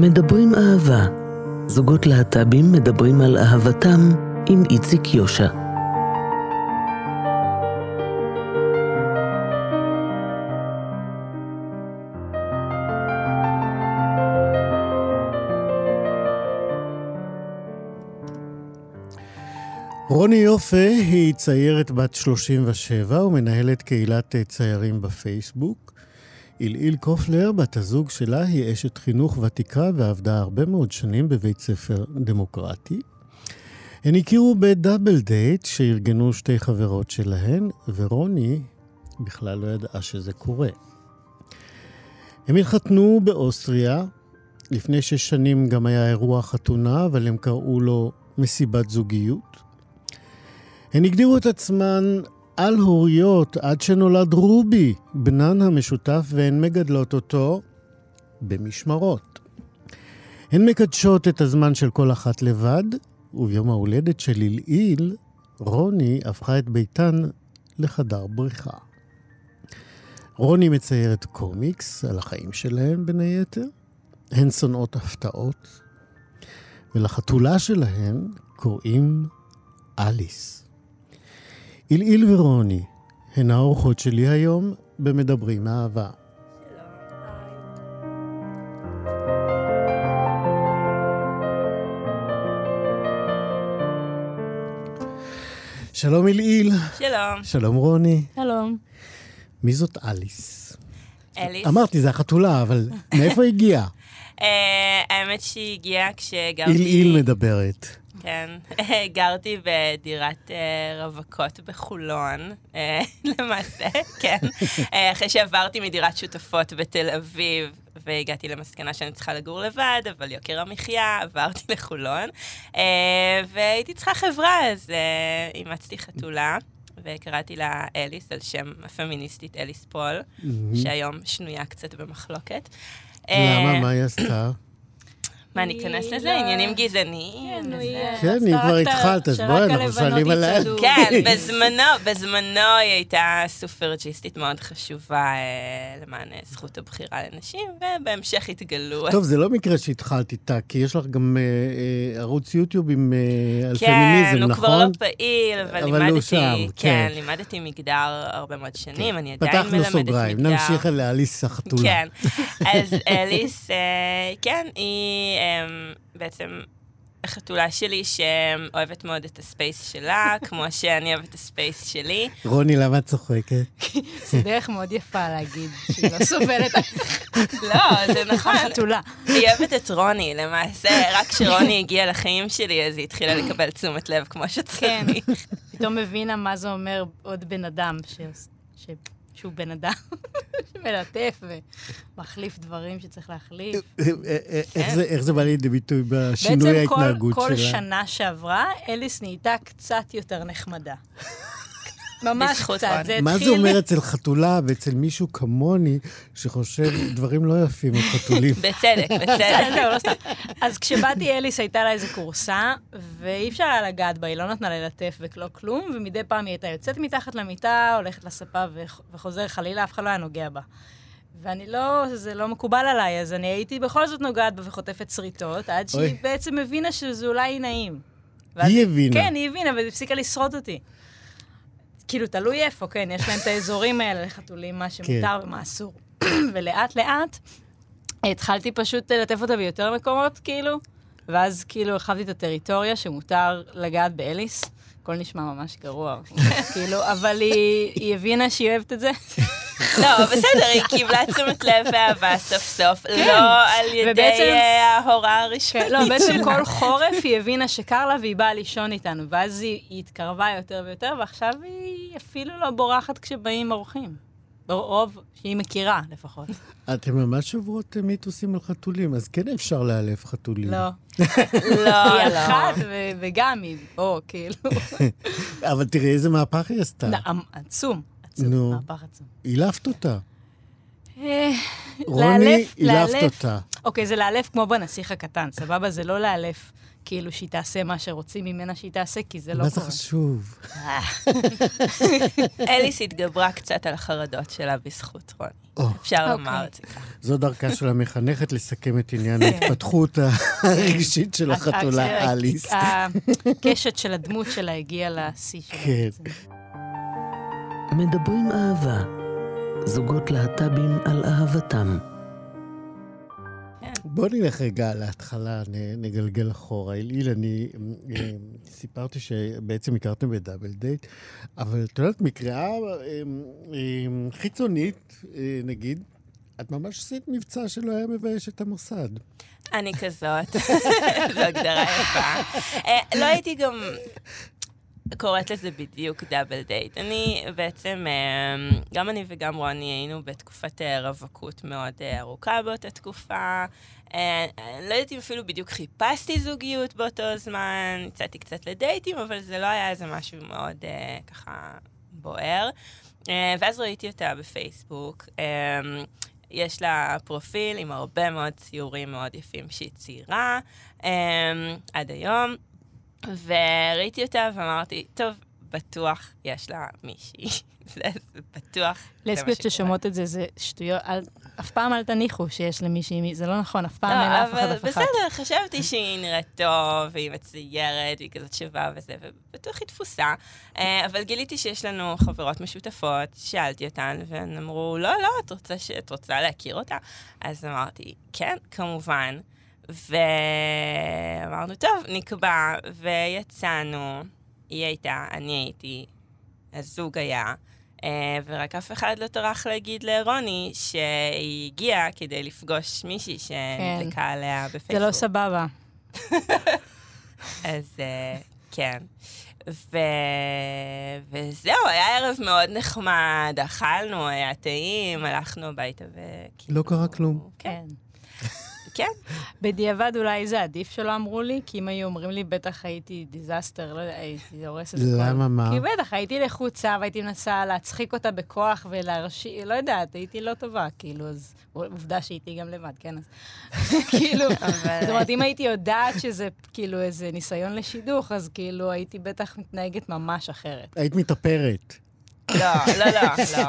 מדברים אהבה. זוגות להט"בים מדברים על אהבתם עם איציק יושע. רוני יופה היא ציירת בת 37 ומנהלת קהילת ציירים בפייסבוק. עילעיל קופלר, בת הזוג שלה, היא אשת חינוך ותיקה ועבדה הרבה מאוד שנים בבית ספר דמוקרטי. הן הכירו בדאבל דייט שארגנו שתי חברות שלהן, ורוני בכלל לא ידעה שזה קורה. הם התחתנו באוסטריה, לפני שש שנים גם היה אירוע חתונה, אבל הם קראו לו מסיבת זוגיות. הן הגדירו את עצמן על-הוריות עד שנולד רובי, בנן המשותף, והן מגדלות אותו במשמרות. הן מקדשות את הזמן של כל אחת לבד, וביום ההולדת של עילעיל, רוני הפכה את ביתן לחדר בריכה. רוני מציירת קומיקס על החיים שלהן, בין היתר. הן שונאות הפתעות, ולחתולה שלהן קוראים אליס. עילעיל ורוני הן האורחות שלי היום במדברים אהבה. שלום עילעיל. שלום. שלום רוני. שלום. מי זאת אליס? אליס. אמרתי, זה החתולה, אבל מאיפה היא הגיעה? אה, האמת שהיא הגיעה כשגרתי... עילעיל מדברת. כן. גרתי בדירת אה, רווקות בחולון, אה, למעשה, כן. אה, אחרי שעברתי מדירת שותפות בתל אביב, והגעתי למסקנה שאני צריכה לגור לבד, אבל יוקר המחיה, עברתי לחולון. והייתי צריכה חברה, אז אימצתי חתולה. וקראתי לה אליס, על שם הפמיניסטית אליס פול, שהיום שנויה קצת במחלוקת. למה? מה היא עשתה? מה, ניכנס לזה? עניינים גזעניים? כן? היא... כן, אם כבר התחלת, אז בואי, אנחנו שואלים עליה. כן, בזמנו, בזמנו היא הייתה סופרג'יסטית מאוד חשובה אה, למען אה, זכות הבחירה לנשים, ובהמשך התגלו... טוב, זה לא מקרה שהתחלת איתה, כי יש לך גם אה, ערוץ יוטיוב עם, על כן, פמיניזם, הוא נכון? כבר לא פעיל, אבל אבל הוא לימדתי, שם, כן, כן. לימדתי מגדר הרבה מאוד שנים, אני עדיין מלמדת פתחנו מגדר. סוגריים, נמשיך על אליס החתולה. כן. אז אליס, כן, היא בעצם החתולה שלי שאוהבת מאוד את הספייס שלה, כמו שאני אוהבת את הספייס שלי. רוני, למה את צוחקת? זה דרך מאוד יפה להגיד שהיא לא סובלת לא, זה נכון. חתולה. היא אוהבת את רוני, למעשה, רק כשרוני הגיעה לחיים שלי, אז היא התחילה לקבל תשומת לב כמו כן. שצריך. פתאום הבינה מה זה אומר עוד בן אדם, שהוא בן אדם, שמלטף ומחליף דברים שצריך להחליף. אה, אה, איך זה- איך זה בא לידי ביטוי בשינוי בעצם כל, ההתנהגות כל שלה? שנה שעברה, אליס נהייתה קצת יותר נחמדה. ממש קצת. מה זה אומר אצל חתולה ואצל מישהו כמוני, שחושב דברים לא יפים על חתולים? בצדק, בצדק. לא סתם. אז כשבאתי אליס הייתה לה איזה כורסה, ואי אפשר היה לגעת בה, היא לא נתנה ללטף ולא כלום, ומדי פעם היא הייתה יוצאת מתחת למיטה, הולכת לספה וח- וחוזר, חלילה, אף אחד לא היה נוגע בה. ואני לא, זה לא מקובל עליי, אז אני הייתי בכל זאת נוגעת בה וחוטפת שריטות, עד שהיא. בעצם הבינה שזה אולי נעים. היא הבינה. כן, היא הבינה, והיא הפסיקה לשרוט אותי. כאילו, תלוי איפה, כן, יש להם את האזורים האלה לחתולים, מה שמותר ומה אסור. ולאט לאט התחלתי פשוט ללטף אותה ביותר מקומות, כאילו, ואז כאילו הרחבתי את הטריטוריה שמותר לגעת באליס. הכל נשמע ממש גרוע, כאילו, אבל היא, היא הבינה שהיא אוהבת את זה. לא, בסדר, היא קיבלה תשומת לב ואהבה סוף סוף, לא על ידי ובעצם- אה, ההוראה הראשונית כן, לא, בעצם. כל חורף היא הבינה שקר לה והיא באה לישון איתנו, ואז היא, היא התקרבה יותר ויותר, ועכשיו היא אפילו לא בורחת כשבאים אורחים. רוב שהיא מכירה, לפחות. אתם ממש עוברות אה, מיתוסים על חתולים, אז כן אפשר לאלף חתולים. לא. לא, היא לא. אחת, ו- וגם היא, או, כאילו. אבל תראי איזה מהפך היא עשתה. נעם, עצום, עצום, נו. מהפך עצום. אילפת אותה. אה, רוני, אילפת. אותה. אוקיי, זה לאלף כמו בנסיך הקטן, סבבה? זה לא לאלף כאילו שהיא תעשה מה שרוצים ממנה שהיא תעשה, כי זה לא מה קורה. זה חשוב? אליס התגברה קצת על החרדות שלה בזכות רוני. אפשר לומר אוקיי. את זה ככה. זו דרכה של המחנכת לסכם את עניין ההתפתחות הרגשית של החתולה הק- אליס. הקשת של הדמות שלה הגיעה לשיא שלה. כן. מדברים אהבה. זוגות להט"בים על אהבתם. בוא נלך רגע להתחלה, נגלגל אחורה. אליל, אני אה, סיפרתי שבעצם הכרתם בדאבל דייט, אבל את יודעת, מקריאה אה, אה, חיצונית, אה, נגיד, את ממש עשית מבצע שלא היה מבייש את המוסד. אני כזאת, זו הגדרה יפה. אה, לא הייתי גם קוראת לזה בדיוק דאבל דייט. אני בעצם, אה, גם אני וגם רוני היינו בתקופת אה, רווקות מאוד אה, ארוכה באותה תקופה. אה, לא יודעת אם אפילו בדיוק חיפשתי זוגיות באותו זמן, יצאתי קצת לדייטים, אבל זה לא היה איזה משהו מאוד ככה בוער. ואז ראיתי אותה בפייסבוק. אה, יש לה פרופיל עם הרבה מאוד ציורים מאוד יפים שהיא ציירה um, עד היום, וראיתי אותה ואמרתי, טוב, בטוח יש לה מישהי. זה, זה בטוח. לסביות שקורה." ששומעות את זה, זה שטויות. אל- אף פעם אל תניחו שיש למישהי, מי- זה לא נכון, אף פעם לא, אין לאף אחד אף אחד. בסדר, חשבתי שהיא נראית טוב, והיא מציירת, והיא כזאת שווה וזה, ובטוח היא דפוסה. אה, אבל גיליתי שיש לנו חברות משותפות, שאלתי אותן, והן אמרו, לא, לא, את רוצה, ש... את רוצה להכיר אותה? אז אמרתי, כן, כמובן. ואמרנו, טוב, נקבע, ויצאנו. היא הייתה, אני הייתי, הזוג היה. Uh, ורק אף אחד לא טרח להגיד לרוני שהיא הגיעה כדי לפגוש מישהי שנדלקה עליה בפייסבוק. זה לא סבבה. אז uh, כן. ו... וזהו, היה ערב מאוד נחמד, אכלנו, היה טעים, הלכנו הביתה וכאילו... לא קרה כלום. כן, כן. בדיעבד אולי זה עדיף שלא אמרו לי, כי אם היו אומרים לי, בטח הייתי דיזסטר, לא יודע, הייתי הורסת את הכל. למה, מה? כי בטח, הייתי לחוצה והייתי מנסה להצחיק אותה בכוח ולהרשיע, לא יודעת, הייתי לא טובה, כאילו, אז עובדה שהייתי גם לבד, כן, אז כאילו, זאת אומרת, אם הייתי יודעת שזה כאילו איזה ניסיון לשידוך, אז כאילו הייתי בטח מתנהגת ממש אחרת. היית מתאפרת. לא, לא, לא, לא,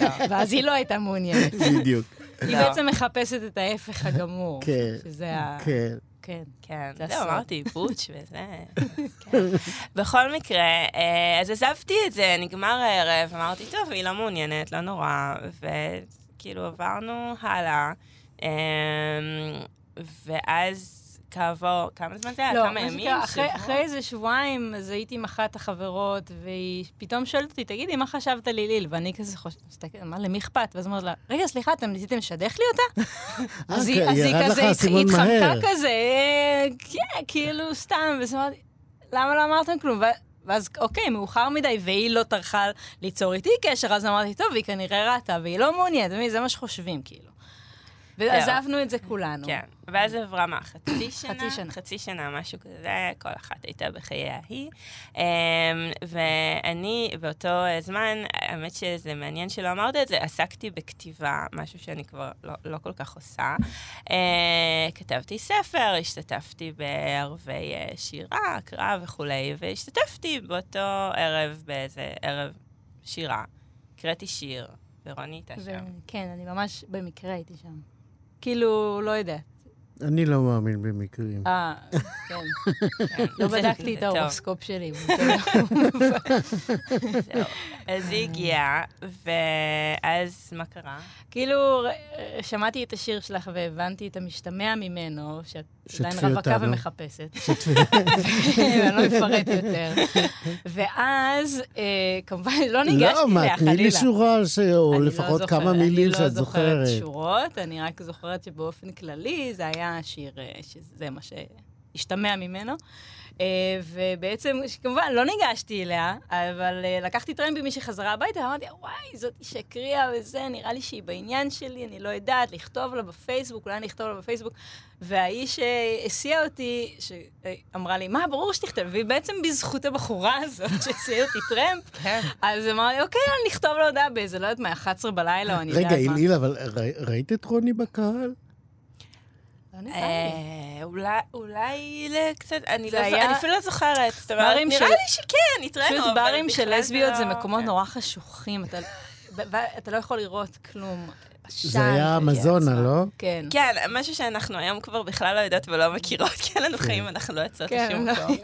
לא. ואז היא לא הייתה מעוניינת. בדיוק. היא לא. בעצם מחפשת את ההפך הגמור. כן. שזה ה... כן. כן. כן, זה זהו. אמרתי, בוטש וזה. כן. בכל מקרה, אה, אז עזבתי את זה, נגמר הערב, אמרתי, טוב, היא לא מעוניינת, לא נורא, וכאילו עברנו הלאה, אה, ואז כעבור, כמה זמן זה היה? לא, כמה מה ימים? שנקרא, אחרי? אחרי איזה שבועיים, אז הייתי עם אחת החברות, והיא פתאום שואלת אותי, תגידי, מה חשבת על ליליל? ואני כזה חושבת, מה, למי אכפת? ואז אומרת לה, רגע, סליחה, אתם ניסיתם לשדך לי אותה? אז היא אה, אז היא כזה, התחמקה מהר. כזה, "אה, כן, כאילו, סתם, ואז אמרתי, למה לא אמרתם כלום? ו- ואז, אוקיי, מאוחר מדי, והיא לא טרחה ליצור איתי קשר, אז אמרתי, טוב, היא כנראה ראתה, והיא לא מעוניינת, זה מה שחושבים, כאילו. ועזבנו את זה כולנו. כן, ואז עברה מה, חצי שנה? חצי שנה. חצי שנה, משהו כזה, כל אחת הייתה בחייה היא. אמ, ואני באותו זמן, האמת שזה מעניין שלא אמרת את זה, עסקתי בכתיבה, משהו שאני כבר לא, לא כל כך עושה. אה, כתבתי ספר, השתתפתי בערבי אה, שירה, הקראה וכולי, והשתתפתי באותו ערב באיזה ערב שירה. הקראתי שיר, ורוני הייתה שם. כן, אני ממש במקרה הייתי שם. כאילו, לא יודעת. אני לא מאמין במקרים. אה, כן. לא בדקתי את. ההורוסקופ שלי. זהו. אז היא הגיעה, ואז מה קרה? כאילו, שמעתי את השיר שלך והבנתי את המשתמע ממנו, שאת עדיין רווקה. ומחפשת. אני לא אפרט יותר. ואז, אה, כמובן, לא ניגשתי אליה, לא, מה, חלילה. תני לי שורה, או לא לפחות זוכרת- כמה מילים שאת אני לא זוכרת. זוכרת שורות, אני רק זוכרת שבאופן כללי זה היה שיר אה, שזה מה שהשתמע ממנו. אה, ובעצם, כמובן, לא ניגשתי אליה, אבל אה, לקחתי טרמפ ממי שחזרה הביתה, ואמרתי, וואי, זאת שהקריאה וזה, נראה לי שהיא בעניין שלי, אני לא יודעת, לכתוב לה בפייסבוק, אולי אני אכתוב לה בפייסבוק. והאיש שהסיע אותי, שאמרה לי, מה, ברור שתכתב, והיא בעצם בזכות הבחורה הזאת שהסיעה אותי טרמפ, כן. אז אמרתי, אוקיי, אני נכתוב לה הודעה באיזה, לא יודעת מה, 11 בלילה, או אני יודעת רגע, מה. אליל, אבל ר- ראית את רוני בקהל? לא נראה לי. אולי, אולי אני זה לא אני אפילו לא זוכרת. זאת אומרת, נראה לי שכן, התראינו, פשוט ברים של לסביות זה לא- מקומות כן. נורא חשוכים. אתה לא יכול לראות כלום. זה היה אמזונה, לא? כן. כן, משהו שאנחנו היום כבר בכלל לא יודעות ולא מכירות, כי אין לנו חיים, אנחנו לא יוצאות כן, לשום לא- מקום.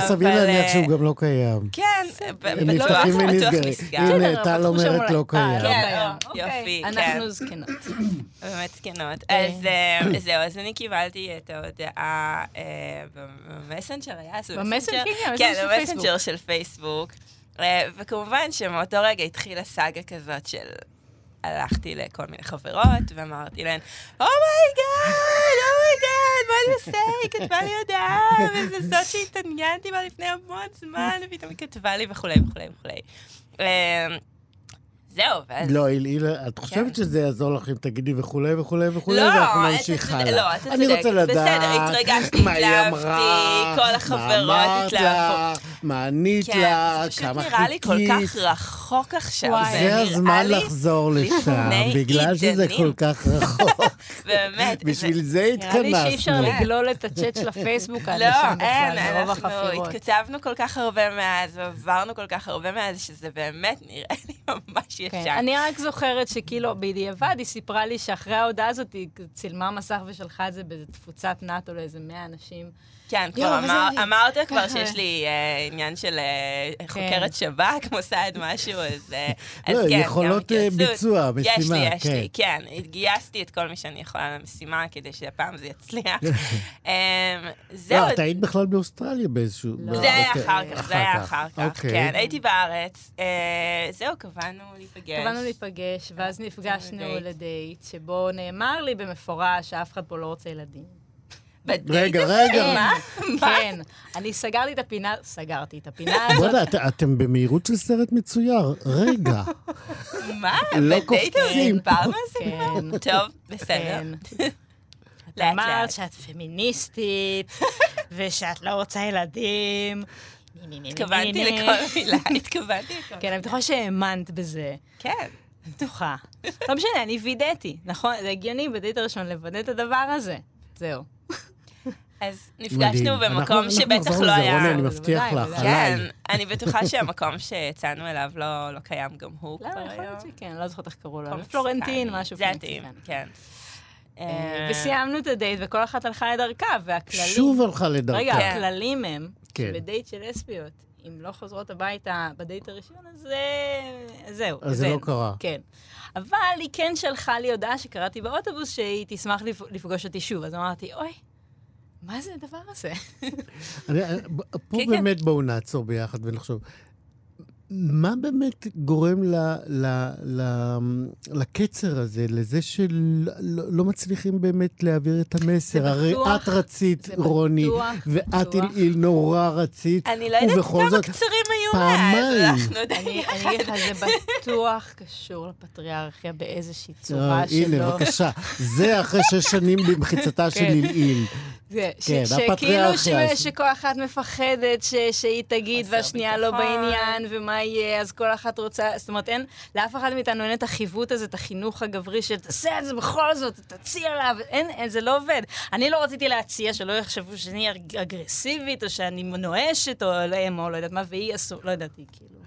סביר אבל, להניח אה, שהוא גם לא קיים. כן, ב- הם בטוח, נפתחים ונסגרים. נסגר. הנה, טל אומרת לא אה, קיים. לא כן, קיים. יופי, אוקיי, כן. אנחנו זקנות. באמת זקנות. אה. אז אה, זהו, אז אני קיבלתי את ההודעה אה, במסנג'ר, היה זה במסנג'ר? כן, כן, במסנג'ר של פייסבוק. אה, וכמובן שמאותו רגע התחילה סאגה כזאת של... הלכתי לכל מיני חברות ואמרתי להן, אומייגאד, אומייגאד, מה אני עושה? היא כתבה לי הודעה, וזה זאת שהתעניינתי בה לפני המון זמן, ופתאום היא כתבה לי וכולי וכולי וכולי. זהו, ואז... לא, אילה, את חושבת כן. שזה יעזור לך אם תגידי וכולי וכולי וכולי, לא, ואנחנו נמשיך הלאה. לא, אתה אני צודק. רוצה לדעת בסדר, התרגשתי, התלהבתי, כל החברות מה אמרת התלהבו. לה, מה ענית כן, לה, זה פשוט כמה נראה לי כל חיכית. כך רחוק עכשיו. וואי. זה הזמן לי לחזור לשם, בגלל שזה. כל כך רחוק. באמת. בשביל זה נראה לי שאי אפשר התכנסנו. לגלול את הצ'אט של הפייסבוק עד לא, לשם בכלל, מרוב אנחנו החפירות. התכתבנו כל כך הרבה מאז, ועברנו כל כך הרבה מאז, שזה באמת נראה לי ממש כן, ישן. אני רק זוכרת שכאילו, בדיעבד היא סיפרה לי שאחרי ההודעה הזאת היא צילמה מסך ושלחה את זה באיזה תפוצת נאטו לאיזה 100 אנשים. כן, כבר אמרת כבר. שיש לי אה, עניין של אה, כן. חוקרת שב"כ, מוסד משהו, אז אה, אז לא, כן, יכולות אה. ביצוע, יש לי, משימה, יש לי, כן. כן. גייסתי את כל מי שאני יכולה למשימה כדי שהפעם זה יצליח. אמ, זהו, לא, את היית בכלל באוסטרליה באיזשהו... לא. זה היה אחר כך, זה היה אחר כך, אוקיי. כן. הייתי בארץ, אה, זהו, קבענו להיפגש. קבענו להיפגש, ואז נפגשנו. לדייט, שבו נאמר לי במפורש שאף אחד פה לא רוצה ילדים. בדייט רגע? רגע. מה? כן, אני סגרתי את הפינה, סגרתי את הפינה הזאת. בוא'נה, את- אתם במהירות של סרט מצויר. רגע. מה? לא קופצים. כן? טוב, בסדר. כן. את לאט אמרת. שאת פמיניסטית, ושאת לא רוצה ילדים. התכוונתי לכל מילה, התכוונתי לכל כן, אני בטוחה שהאמנת בזה. כן. בטוחה. לא משנה, אני וידאתי, נכון? זה הגיוני בדייט הראשון לוודא את הדבר הזה. זהו. אז מדהים. נפגשנו אנחנו- במקום אנחנו שבטח נחזור לא היה... רוני, אני מבטיח לך, בוודאי. כן, עליי. אני בטוחה שהמקום שיצאנו אליו לא לא קיים גם הוא לא, כבר יכול היום. להיות שכן, לא זוכרת איך קראו לו. פלורנטין. משהו זה פינקי, הטעים, כן. כן. אה, אה, וסיימנו את הדייט, וכל אחת הלכה לדרכה, והכללים... שוב הלכה לדרכה. רגע, כן. הכללים הם, כן. שבדייט של לסביות, אם לא חוזרות הביתה בדייט הראשון, אז אה, זהו. אז זה. לא קרה. כן. אבל היא כן שלחה לי הודעה שקראתי באוטובוס שהיא תשמח לפ- לפגוש אותי שוב. אז אמרתי, אוי, מה זה הדבר הזה? ב- פה כן, כן. באמת בואו נעצור ביחד ונחשוב. מה באמת גורם ל, ל, ל, לקצר הזה, לזה שלא לא מצליחים באמת להעביר את המסר? הרי בטוח- את רצית, רוני, בטוח, ואת בטוח. אלעיל נורא רצית, אני לא יודעת כמה זאת, קצרים היו מאז. פעמיים. אנחנו אני אגיד לך, זה בטוח קשור לפטריארכיה באיזושהי אה, צורה שלא... הנה, בבקשה. זה אחרי שש שנים במחיצתה של כן. אלעיל. כן, שכאילו שכל אחת מפחדת ש- שהיא תגיד והשנייה לא. בעניין, ומה יהיה, אז כל אחת רוצה, זאת אומרת, אין, לאף אחד מאיתנו אין את החיות הזה, את החינוך הגברי של תעשה את זה בכל זאת, תציע לה, אין, אין, זה לא עובד. אני לא רציתי להציע שלא יחשבו שאני אג- אגרסיבית, או שאני נואשת, או לא, או לא יודעת מה, והיא אסור, לא יודעת, היא כאילו,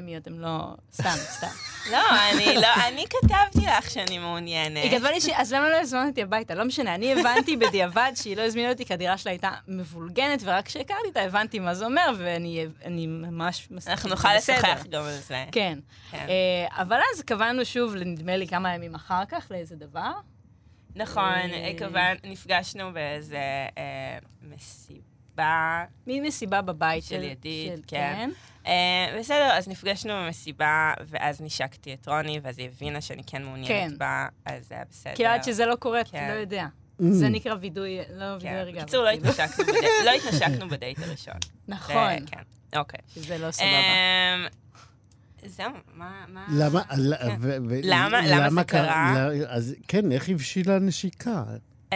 פמיות הם לא, סתם, סתם. לא, אני לא, אני כתבתי לך שאני מעוניינת. היא כתבה לי, ש... אז למה לא הזמנת אותי הביתה? לא משנה, אני הבנתי בדיעבד שהיא לא הזמינה אותי כי הדירה שלה הייתה מבולגנת, ורק כשהכרתי אותה הבנתי מה זה אומר, ואני אני ממש מסכימה. אנחנו נוכל לשוחח גם על זה. כן. כן. אה, אבל אז קבענו שוב, נדמה לי כמה ימים אחר כך, לאיזה דבר. נכון, אה, כמובן, נפגשנו באיזה אה, מסיבה מין מסיבה בבית של... של ידיד, של- כן. אה, בסדר, אז נפגשנו במסיבה, ואז נשקתי את רוני, ואז היא הבינה שאני כן מעוניינת כן. בה, אז זה היה בסדר. כי עד שזה לא קורה, אתה כן. לא יודע. Mm. זה נקרא וידוי, לא וידוי כן. הרגע. בקיצור, לא כאילו- התנשקנו בדייט- לא התנשקנו בדייט הראשון. נכון, זה- כן, אוקיי. שזה לא סבבה. אמ, זהו, מה... מה- למה? ל- כן. למה? למה זה קרה? כן, איך הבשילה הנשיקה?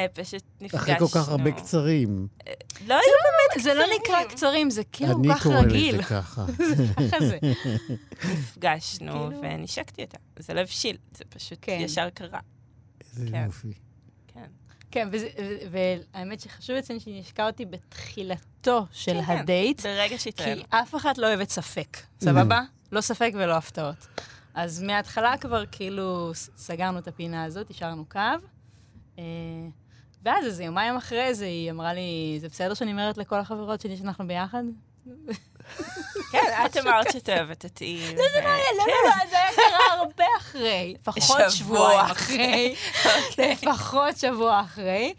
אה, פשוט נפגשנו. אחרי כל כך הרבה קצרים. לא היו באמת זה לא קצרים. נקרא קצרים, זה כאילו אני כל כך קורא רגיל. לזה ככה. ככה זה. נפגשנו כאילו- ונשקתי אותה. זה לא הבשיל, זה פשוט כן. ישר קרה. איזה כן. יופי. כן. כן, והאמת שחשוב לציין שהיא נשקה אותי בתחילתו של. הדייט. ברגע שהתראינו. כי אף אחת לא אוהבת ספק, סבבה? לא ספק ולא הפתעות. אז מההתחלה כבר כאילו סגרנו את הפינה הזאת, השארנו קו. ואז איזה יומיים אחרי זה, היא אמרה לי, זה בסדר שאני אומרת לכל החברות שלי שאנחנו ביחד? כן, את אמרת שאת אוהבת אותי. לא, לא, לא, זה היה קרה הרבה אחרי. לפחות שבוע אחרי. אוקיי. לפחות שבוע אחרי.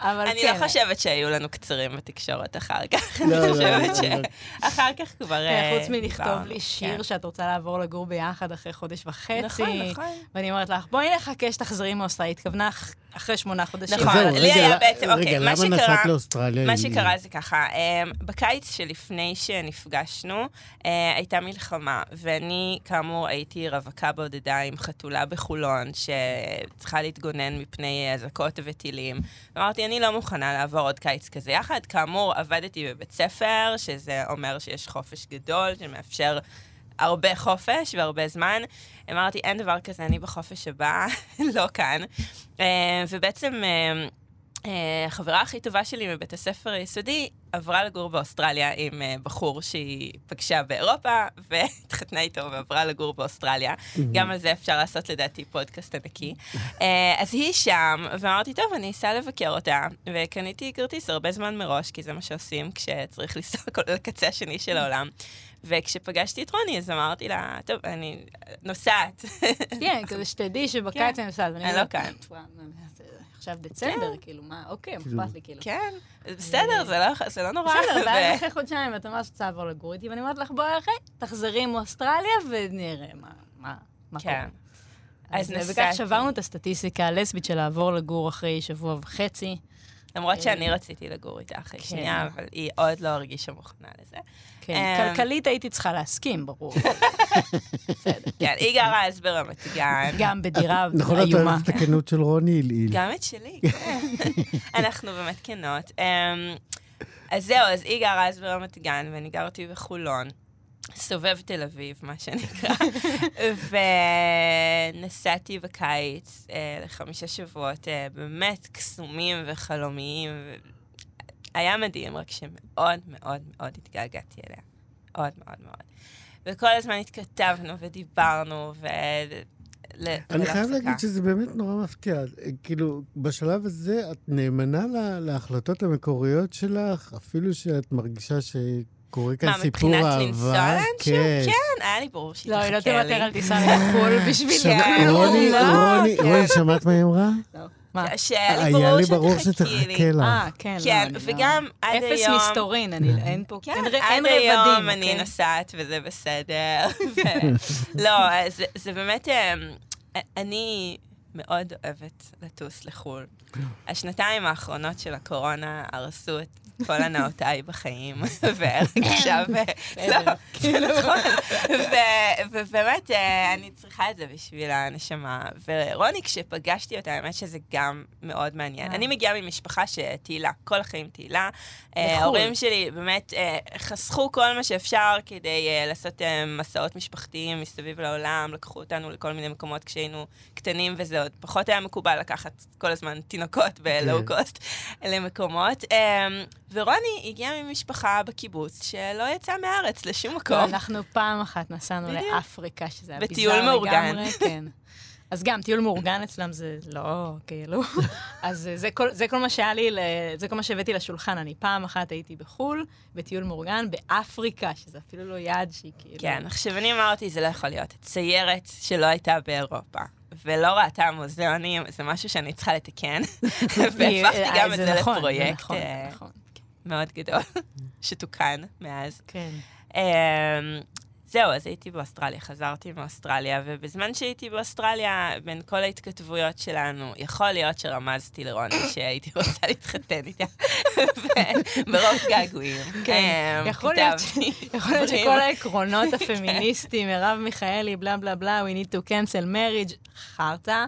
אבל אני כן. לא חושבת שהיו לנו קצרים בתקשורת אחר כך. לא, אני לא, חושבת לא, לא. שאחר כך כבר... כן, אה, חוץ מלכתוב לי שיר כן. שאת רוצה לעבור לגור ביחד אחרי חודש וחצי. נכון, נכון. ואני אומרת לך, בואי נחכה שתחזרי מאוסטרליה. התכוונה אחרי שמונה חודשים. נכון, זהו, לי רגע, היה לא- בעצם, אוקיי, רגע, מה למה שקרה- נסעת לאוסטרליה? מה שקרה זה ככה, אמ, בקיץ שלפני שנפגשנו, אה, הייתה מלחמה, ואני, כאמור, הייתי רווקה בודדה עם חתולה בחולון, שצריכה להתגונן מפני אזעקות וטילים. אמרתי, אני לא מוכנה לעבור עוד קיץ כזה יחד. כאמור, עבדתי בבית ספר, שזה אומר שיש חופש גדול, שמאפשר... הרבה חופש והרבה זמן. אמרתי, אין דבר כזה, אני בחופש הבא, לא כאן. אה, ובעצם אה, אה, החברה הכי טובה שלי מבית הספר היסודי עברה לגור באוסטרליה עם בחור שהיא פגשה באירופה, והתחתנה איתו ועברה לגור באוסטרליה. גם על זה אפשר לעשות לדעתי פודקאסט ענקי. אז היא שם, ואמרתי, טוב, אני אסע לבקר אותה, וקניתי כרטיס הרבה זמן מראש, כי זה מה שעושים כשצריך לנסוע כל- לקצה השני של העולם. וכשפגשתי את רוני, אז אמרתי לה, טוב, אני נוסעת. כן, כזה שתדעי שבקיץ אני נוסעת. אני לא כאן. "וואו, עכשיו דצמבר, כאילו, מה, אוקיי, מה אכפת לי, כאילו. כן, בסדר, זה לא- זה לא נורא. בסדר, ואז אחרי חודשיים את אמרת שאת רוצה לעבור לגור איתי, ואני אומרת לך, בואי אחרי, תחזרי מאוסטרליה ונראה מה- מה קורה. כן. אז נסעתי. וכך שברנו את הסטטיסטיקה הלסבית של לעבור לגור אחרי שבוע וחצי. למרות שאני רציתי לגור איתה אחרי כן. שנייה, אבל היא עוד לא הרגישה מוכנה לזה. כן, אמ, כלכלית הייתי צריכה להסכים, ברור. בסדר. כן, היא גרה אז ברמת גן. גם בדירה נכון, את איומה. אוהבת את הכנות של רוני עילעיל. גם את שלי, כן. אנחנו באמת כנות. אמ, אז זהו, אז היא גרה אז ברמת גן, ואני גרתי בחולון. סובב תל אביב, מה שנקרא. ונסעתי בקיץ אה, לחמישה שבועות אה, באמת קסומים וחלומיים. היה מדהים, רק שמאוד מאוד מאוד התגעגעתי אליה. מאוד מאוד מאוד. וכל הזמן התכתבנו ודיברנו, ו... ל- אני חייב. להגיד שזה באמת נורא מפתיע. כאילו, בשלב הזה את נאמנה לה- להחלטות המקוריות שלך, אפילו שאת מרגישה שקורה כאן מה, סיפור מבחינת אהבה. לנסוע לאנשהו? כן, היה לי ברור שהיא לא, היא לא תחכה תוותר לי. על טיסה לחו"ל בשבילי. כן. רוני, לא, רוני, כן. רוני, שמעת מה היא אמרה? מה? שהיה לי היה ברור לי ברור שתחכי לי. שתחכה לה. אה, כן, לא, כן, לא- וגם עד אפס היום... מסתורין, אני- אין פה, כן, עד היום. אני אוקיי? נוסעת וזה בסדר. לא, זה- זה באמת... אמ, אני מאוד אוהבת לטוס לחו"ל. השנתיים האחרונות של הקורונה הרסו את כל הנאותיי בחיים, ועכשיו... לא, זה נכון. ובאמת, אה, אני צריכה את זה בשביל הנשמה. ורוני, כשפגשתי אותה, האמת שזה גם מאוד מעניין. אה. אני מגיעה ממשפחה שתהילה, כל החיים תהילה. אה, לחו"ל. ההורים שלי באמת חסכו כל מה שאפשר כדי לעשות מסעות משפחתיים מסביב לעולם, לקחו אותנו לכל מיני מקומות כשהיינו קטנים, וזה עוד פחות היה מקובל לקחת כל הזמן תינוקות בלואו קוסט למקומות. ורוני הגיעה ממשפחה בקיבוץ שלא יצאה מהארץ לשום מקום. אנחנו פעם אחת נסענו בדיוק. לאפריקה, שזה היה בטיול ביזאר מאורגן. לגמרי, כן. אז גם, טיול מאורגן אצלם זה לא, כאילו. אז זה כל, זה כל מה שהיה לי, זה כל מה שהבאתי לשולחן. אני פעם אחת הייתי בחו"ל, בטיול מאורגן, באפריקה, שזה אפילו לא יעד שהיא כאילו... כן, עכשיו אני אמרתי, זה לא יכול להיות. ציירת שלא הייתה באירופה. ולא ראתה מוזיאונים, זה משהו שאני צריכה לתקן. והפכתי אה, גם את זה נכון, לפרויקט נכון, אה, נכון. מאוד גדול, שתוקן מאז. כן. אמ, זהו, אז הייתי באוסטרליה, חזרתי מאוסטרליה, ובזמן שהייתי באוסטרליה, בין כל ההתכתבויות שלנו, יכול להיות שרמזתי לרוני שהייתי רוצה להתחתן איתה, ברוב געגועים. כן, אמ, יכול להיות. שכל העקרונות הפמיניסטיים, מרב מיכאלי, בלה בלה בלה, we need to cancel marriage, חרטא.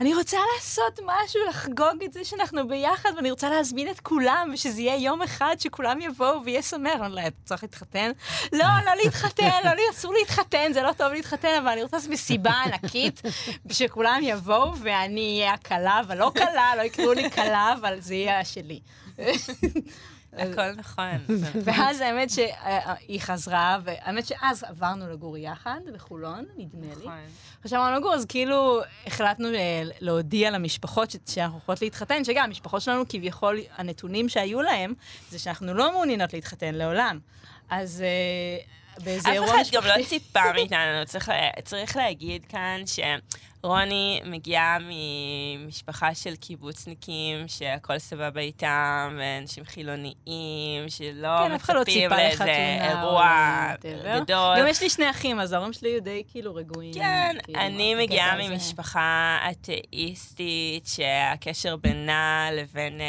אני רוצה לעשות משהו, לחגוג את זה שאנחנו ביחד, ואני רוצה להזמין את כולם, ושזה יהיה יום אחד שכולם יבואו ויהיה שמח. אני לא יודעת, צריך להתחתן? לא, לא להתחתן, לא, אסור להתחתן, זה לא טוב להתחתן, אבל אני רוצה לעשות מסיבה ענקית, שכולם יבואו, ואני אהיה הכלה, אבל לא כלה, לא יקראו לי כלה, אבל זה יהיה שלי. הכל נכון. ואז האמת שהיא חזרה, והאמת שאז עברנו לגור יחד בחולון, נדמה לי. נכון. עכשיו אמרנו לגור, אז כאילו החלטנו אה, להודיע למשפחות שאנחנו יכולות להתחתן, שגם המשפחות שלנו כביכול, הנתונים שהיו להם, זה שאנחנו לא מעוניינות להתחתן לעולם. אז אה, באיזה אירוע... אף אחד גם לא ציפה מאיתנו, צריך להגיד כאן ש... רוני מגיעה ממשפחה של קיבוצניקים, שהכל סבבה איתם, ואנשים חילוניים, שלא כן, לא מצפים לאיזה אירוע גדול. גם יש לי שני אחים, אז ההורים שלי היו די כאילו רגועים. כן, כאילו, אני מגיעה ממשפחה אתאיסטית, שהקשר בינה לבין...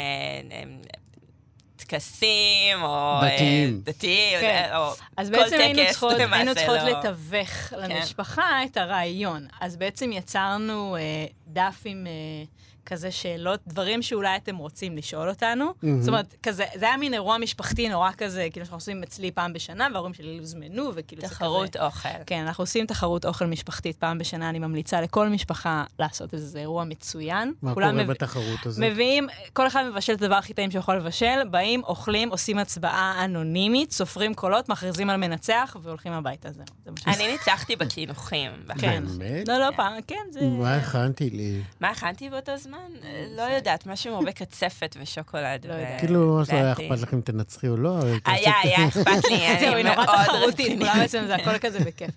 אה, טקסים, או דתיים, דתיים כן. או אז כל טקס, לא... אז בעצם היינו צריכות, היינו צריכות לתווך כן. למשפחה את הרעיון. אז בעצם יצרנו אה, דף עם... אה, כזה שאלות, דברים שאולי אתם רוצים לשאול אותנו. Mm-hmm. זאת אומרת, כזה, זה היה מין אירוע משפחתי נורא כזה, כאילו שאנחנו עושים אצלי פעם בשנה, וההורים שלי יוזמנו, וכאילו זה כזה... תחרות אוכל. כן, אנחנו עושים תחרות אוכל משפחתית פעם בשנה, אני ממליצה לכל משפחה לעשות איזה אירוע מצוין. מה קורה מב... בתחרות הזאת? מביאים, כל אחד מבשל את הדבר הכי טעים שיכול לבשל, באים, אוכלים, עושים הצבעה אנונימית, סופרים קולות, מכריזים על מנצח, והולכים הביתה. זהו. אני ניצחתי בקינוחים. כן. באמת? לא, לא, פעם, כן, זה... מה הכנתי לי? מה הכנתי באותו זמן? זמן? לא יודעת, משהו עם הרבה קצפת ושוקולד. לא כאילו, לא היה אכפת לכם תנצחי או לא? היה, היה אכפת לי, היא נורא תחרותית, כולם בעצם זה הכל כזה בכיף.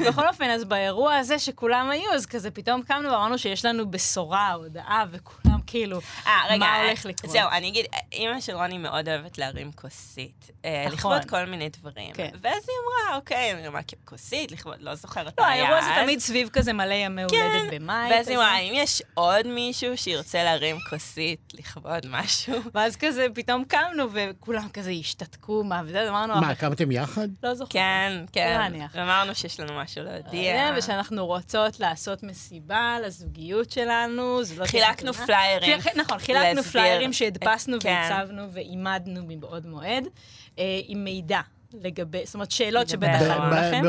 בכל אופן, אז באירוע הזה שכולם היו, אז כזה פתאום קמנו ואמרנו שיש לנו בשורה, הודעה, וכולם כאילו, אה, מה הולך לקרות. זהו, אני אגיד, אימא של רוני מאוד אוהבת להרים כוסית. אה, נכון. לכבוד כל מיני דברים. כן. ואז היא אמרה, אוקיי, אני אמרה, כוסית, לכבוד, לא זוכרת מה היה אז. לא, האירוע זה תמיד סביב כזה מלא ימי הולדת כן. במאי. ואז היא אמרה, האם יש עוד מישהו שירצה להרים כוסית לכבוד משהו? ואז כזה פתאום קמנו, וכולם כזה השתתקו, מה, וזה, אמרנו... מה, קמתם יחד? לא זוכרת. כן, כן. ואמרנו שיש לנו משהו להודיע. ושאנחנו רוצות לעשות מסיבה לזוגיות שלנו. לא חילקנו פליירים. נכון, חילקנו פליירים שהדפסנו כן. והצבנו ועימדנו מבעוד מועד, אה, עם מידע. לגבי, זאת אומרת, שאלות שבטח עלו לכם.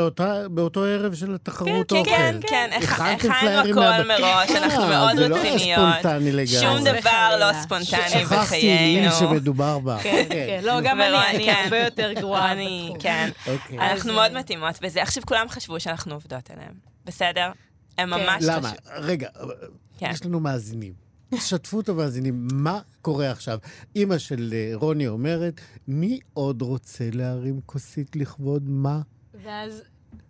באותו ערב של התחרות כן, אוכל. כן, כן, כן, הכנו הכל מראש, אנחנו אה, מאוד רציניות. זה לא ספונטני לגמרי. שום דבר לא ספונטני בחיינו. שכחתי לי שמדובר בה. כן, כן, לא, גם אני, אני הרבה יותר גרועה בתחום. כן, אוקיי. אנחנו מאוד מתאימות בזה. עכשיו, כולם חשבו שאנחנו עובדות עליהם, בסדר? הם ממש... למה? רגע, יש לנו מאזינים. שתפו את המאזינים, מה קורה עכשיו? אימא של אה, רוני אומרת, מי עוד רוצה להרים כוסית לכבוד מה? ואז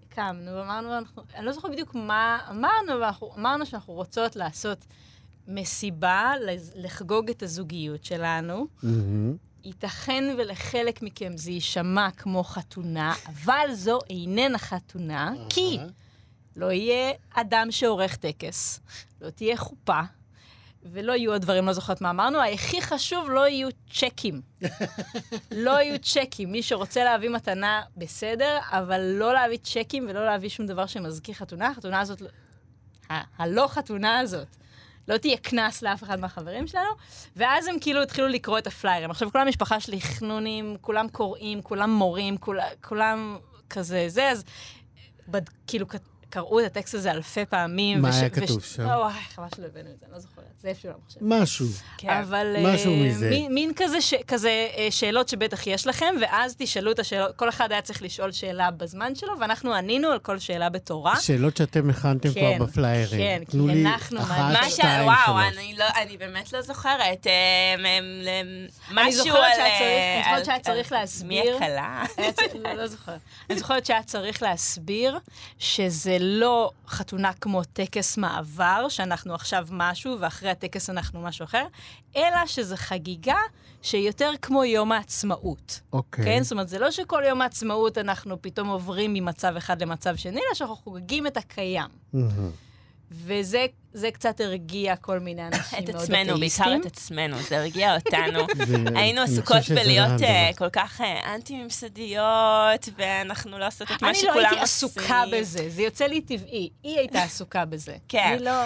קמנו ואמרנו, אני לא זוכרת בדיוק מה אמרנו, אבל אנחנו אמרנו שאנחנו רוצות לעשות מסיבה, לחגוג את הזוגיות שלנו. Mm-hmm. ייתכן ולחלק מכם זה יישמע כמו חתונה, אבל זו איננה חתונה. כי לא יהיה אדם שעורך טקס, לא תהיה חופה, ולא יהיו עוד דברים, לא זוכרת מה אמרנו, הכי חשוב, לא יהיו צ'קים. לא יהיו צ'קים. מי שרוצה להביא מתנה, בסדר, אבל לא להביא צ'קים ולא להביא שום דבר שמזכיר חתונה. החתונה הזאת, הלא חתונה הזאת, לא תהיה קנס לאף אחד מהחברים שלנו. ואז הם כאילו התחילו לקרוא את הפליירים. עכשיו, כל המשפחה שלי חנונים, כולם קוראים, כולם מורים, כול, כולם כזה זה, אז בד, כאילו קראו את הטקסט הזה אלפי פעמים. מה וש... היה כתוב וש... שם? וואי, חבל שלא הבאנו את זה, אני לא זוכרת. זה איפשהו למחשב. משהו. כן. אבל... משהו uh, מזה. מין, מין כזה, ש... כזה uh, שאלות שבטח יש לכם, ואז תשאלו את השאלות, כל אחד היה צריך לשאול שאלה בזמן שלו, ואנחנו ענינו על כל שאלה בתורה. שאלות שאתם הכנתם כן, כבר בפליירים. כן, כי הנחנו... אחת, שתיים, וואו, אני, לא, אני באמת לא זוכרת. אה, משהו אני זוכרת שהיה צריך להסביר... מי? לא, לא זוכרת. אני זוכרת שהיה צריך להסביר שזה לא חתונה כמו טקס מעבר, שאנחנו עכשיו משהו, ואחרי הטקס אנחנו משהו אחר, אלא שזה חגיגה שהיא יותר כמו יום העצמאות. אוקיי. כן? זאת אומרת, זה לא שכל יום העצמאות אנחנו פתאום עוברים ממצב אחד למצב שני, אלא שאנחנו חוגגים את הקיים. Mm-hmm. וזה זה קצת הרגיע כל מיני אנשים את מאוד עצמנו, בעיקר. את עצמנו, זה הרגיע אותנו. היינו אני עסוקות בלהיות. אה, כל כך אה, אנטי-ממסדיות, ואנחנו לא עושות את מה אני שכולם לא עושים. הייתי עסוקה בזה, זה יוצא לי טבעי. היא הייתה עסוקה בזה. כן. אני לא...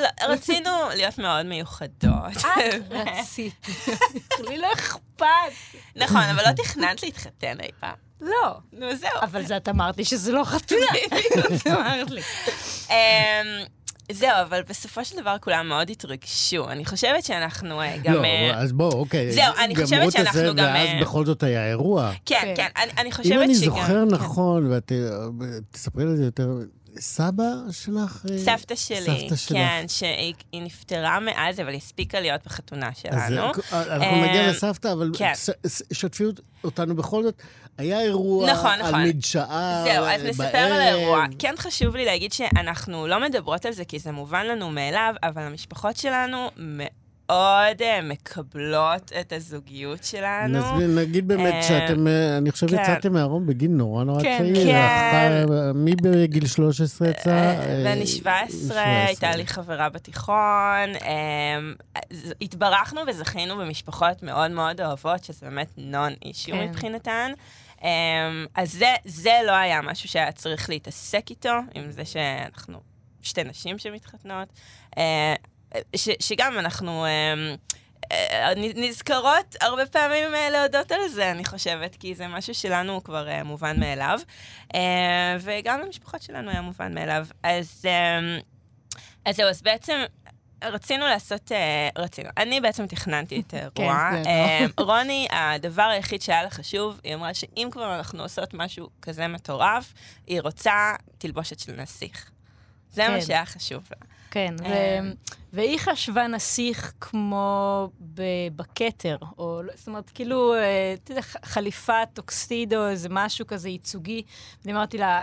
לא, רצינו להיות מאוד מיוחדות. את רציתי. לי לא אכפת. נכון, אבל לא תכננת להתחתן אי פעם. לא. נו, זהו. אבל זה את אמרת לי שזה לא חתונה. את אמרת לי. זהו, אבל בסופו של דבר כולם מאוד התרגשו. אני חושבת שאנחנו אה, גם... לא, אה, אז בוא, אוקיי. זהו, אני חושבת שאנחנו הזה, גם, ואז אה, בכל זאת היה אירוע. כן, כן. כן, אני- אני חושבת שגם... אם אני זוכר כן. נכון, ואת תספרי על זה יותר, סבא שלך? סבתא שלי, סבתא שלך. כן, שהיא היא נפטרה מאז, אבל היא הספיקה להיות בחתונה אז שלנו. אה, אנחנו נגיע לסבתא, אבל כן. שתפי אותנו בכל זאת. היה אירוע נכון, על נכון. מדשאה זהו, אז בערב. נספר על האירוע. כן חשוב לי להגיד שאנחנו לא מדברות על זה כי זה מובן לנו מאליו, אבל המשפחות שלנו מאוד אה, מקבלות את הזוגיות שלנו. נסביר, נגיד באמת אה, שאתם, אה, אני חושב, כן. יצאתם מהארון בגיל נורא נורא כן, צעיר. כן. אחר- מי בגיל 13 יצא? ואני אה, 17, הייתה לי חברה בתיכון. התברכנו וזכינו במשפחות מאוד מאוד אוהבות, שזה באמת נון אישיו כן. מבחינתן. אמ, אז זה, זה לא היה משהו שהיה צריך להתעסק איתו, עם זה שאנחנו שתי נשים שמתחתנות. אה, ש, שגם אנחנו... אמ, אה, נזכרות הרבה פעמים אה, להודות על זה, אני חושבת, כי זה משהו שלנו הוא כבר מובן מאליו, וגם למשפחות שלנו היה מובן מאליו. אז, אה, אז זהו, אז בעצם רצינו לעשות, אה, רצינו, אני בעצם תכננתי את האירוע. כן, זה אה, רוני, הדבר היחיד שהיה לה חשוב, היא אמרה שאם כבר אנחנו עושות משהו כזה מטורף, היא רוצה תלבושת של נסיך. זה מה כן. שהיה חשוב לה. כן, ו-. והיא חשבה נסיך כמו בכתר, או לא- זאת אומרת, כאילו, אה, אתה יודע, חליפה, טוקסידו, איזה משהו כזה ייצוגי. אני אמרתי לה,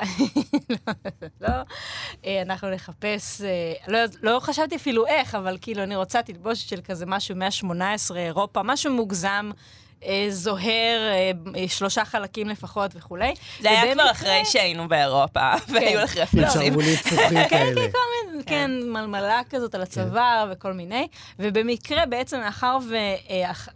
לא, אה, אנחנו נחפש, אה, לא, לא חשבתי אפילו איך, אבל כאילו, אני רוצה תלבושת של כזה משהו 118, אירופה, משהו מוגזם. זוהר, שלושה חלקים לפחות וכולי. זה היה כבר אחרי שהיינו באירופה, והיו לך עם רפלקסים. שרוולית זכוכית כאלה. כן, מלמלה כזאת על הצוואר וכל מיני. ובמקרה, בעצם, מאחר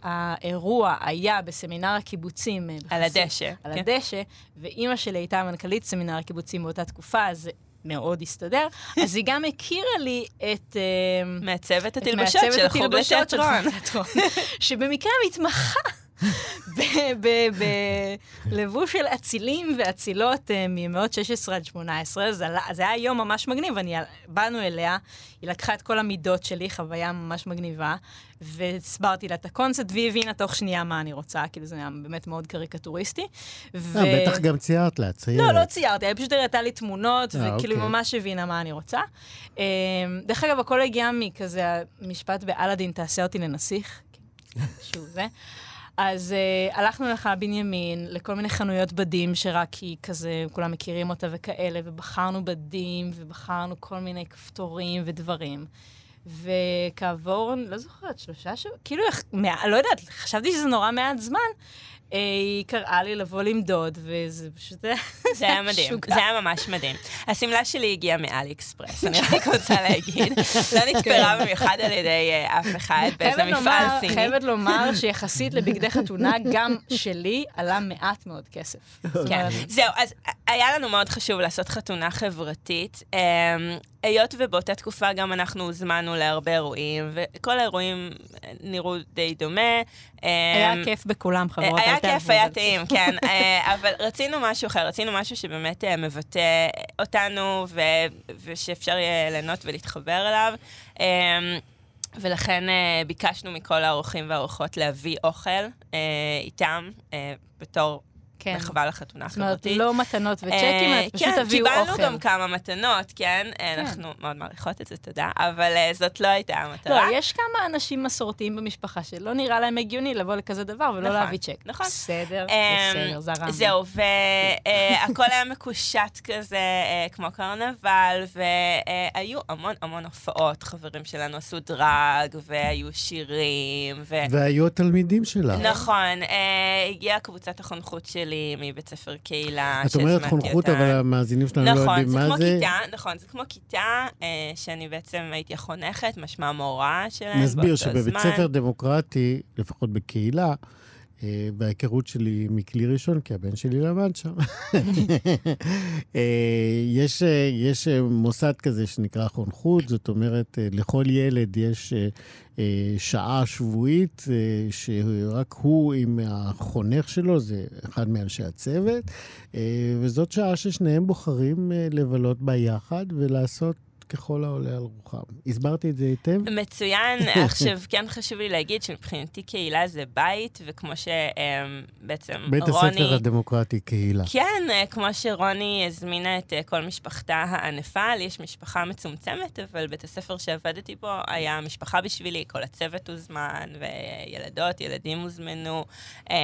והאירוע היה בסמינר הקיבוצים... אה, על הדשא. על כן. הדשא, ואימא שלי הייתה מנכ"לית סמינר הקיבוצים באותה תקופה, אז מאוד הסתדר. אז היא גם הכירה לי את... אה, מעצבת התלבשות של חוג לתיאטרון. שבמקרה מתמחה בלבוש של אצילים ואצילות אה, ממאות 16 עד 18. זה היה יום ממש מגניב, אני, באנו אליה, היא לקחה את כל המידות שלי, חוויה ממש מגניבה, והסברתי לה את הקונספט, והיא הבינה תוך שנייה מה אני רוצה, כאילו זה היה באמת מאוד קריקטוריסטי. ו... אה, בטח גם ציירת לה, ציירת. לא, לא ציירתי, היא פשוט הראתה לי תמונות, אה, וכאילו היא אוקיי. ממש הבינה מה אני רוצה. דרך אגב, הכל הגיע מכזה המשפט באלאדין, תעשה אותי לנסיך. שוב זה. אז uh, הלכנו לך בנימין לכל מיני חנויות בדים, שרק היא כזה, כולם מכירים אותה וכאלה, ובחרנו בדים, ובחרנו כל מיני כפתורים ודברים. וכעבור, לא זוכרת, שלושה שבועות, כאילו, מע- לא יודעת, חשבתי שזה נורא מעט זמן. היא קראה לי לבוא למדוד, וזה פשוט היה... זה היה מדהים. זה היה ממש מדהים. השמלה שלי הגיעה מאלי אקספרס, אני רק רוצה להגיד. לא נתפרה במיוחד על ידי אה, אף אחד באיזה מפעל סיני. חייבת לומר שיחסית לבגדי חתונה, גם שלי עלה מעט מאוד כסף. כן, זהו, אז היה לנו מאוד חשוב לעשות חתונה חברתית. אמ, היות ובאותה תקופה גם אנחנו הוזמנו להרבה אירועים, וכל האירועים אה, נראו די דומה. אמ, היה כיף בכולם, חברות. היה אל כיף, היה טעים, כן. אה, אבל רצינו משהו אחר, רצינו משהו שבאמת אה, מבטא אותנו, ושאפשר יהיה ליהנות ולהתחבר אליו. אה, ולכן אה, ביקשנו מכל האורחים והאורחות להביא אוכל אה, איתם, אה, בתור כן. מחווה לחתונה זאת אומרת, חברתית. לא מתנות וצ'קים, אה, פשוט כן, תביאו אוכל. קיבלנו גם כמה מתנות, כן? אה, אנחנו מאוד מעריכות את זה, תודה. אבל אה, זאת לא הייתה המטרה. לא, יש כמה אנשים מסורתיים במשפחה שלא נראה להם הגיוני לבוא לכזה דבר ולא נכון, להביא צ'ק. נכון. בסדר, אמ, בסדר, זרמנו. זהו, והכל היה מקושט כזה, אה, כמו קרנבל, והיו המון המון הופעות. חברים שלנו עשו דרג, והיו שירים, ו... והיו התלמידים שלה. נכון, אה, הגיעה קבוצת החונכות שלי, שלי מבית ספר קהילה. את אומרת חונכות, אותה. אבל המאזינים שלנו לא נכון, יודעים זה מה כמו זה. כיתה, נכון, זה כמו כיתה אה, שאני בעצם הייתי החונכת, משמע מורה שלהם נסביר באותו שבבית זמן. ספר דמוקרטי, לפחות בקהילה, אה, וההיכרות שלי מכלי ראשון, כי הבן שלי למד שם, אה, יש, אה, יש מוסד כזה שנקרא חונכות, זאת אומרת, לכל ילד יש שעה שבועית שרק הוא עם החונך שלו, זה אחד מאנשי הצוות, וזאת שעה ששניהם בוחרים לבלות בה יחד ולעשות ככל העולה על רוחם. הסברתי את זה היטב? מצוין. עכשיו, כן חשוב לי להגיד שמבחינתי קהילה זה בית, וכמו שבעצם בית רוני... הספר הדמוקרטי קהילה. כן, אה, כמו שרוני הזמינה את אה, כל משפחתה הענפה, לי יש משפחה מצומצמת, אבל בית הספר שעבדתי בו היה משפחה בשבילי, כל הצוות הוזמן, וילדות, ילדים הוזמנו. אה,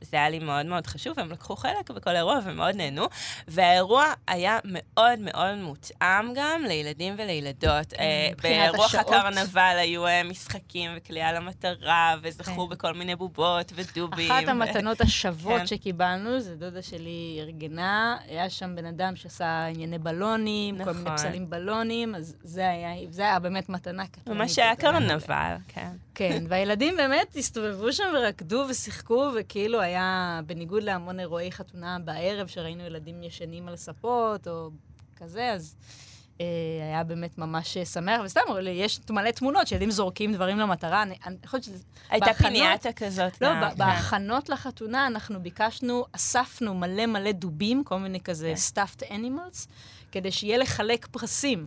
זה היה לי מאוד מאוד חשוב, הם לקחו חלק בכל האירוע ומאוד נהנו. והאירוע היה מאוד מאוד מותאם גם לילדים ולילדות. אה, מבחינת ברוח. הקרנבל היו אה, משחקים וקליעה למטרה, וזכו כן. בכל מיני בובות ודובים. אחת המתנות השוות כן. שקיבלנו, זה דודה שלי ארגנה, היה שם בן אדם שעשה ענייני בלונים, כל מיני נכון. פסלים בלונים, אז זה היה, זה היה באמת מתנה קטנונית. ממש היה קטנה. קרנבל, כן. כן, והילדים באמת הסתובבו שם ורקדו ושיחקו, וכאילו היה, בניגוד להמון אירועי חתונה בערב, שראינו ילדים ישנים על ספות, או כזה, אז היה באמת ממש אה, שמח. וסתם, יש מלא תמונות שילדים זורקים דברים למטרה. אני אני חושבת שזה... הייתה פינייתה כזאת. לא, כן. בהכנות לחתונה אנחנו ביקשנו, אספנו מלא מלא דובים, כל מיני כזה כן. stuffed animals, כדי שיהיה לחלק פרסים.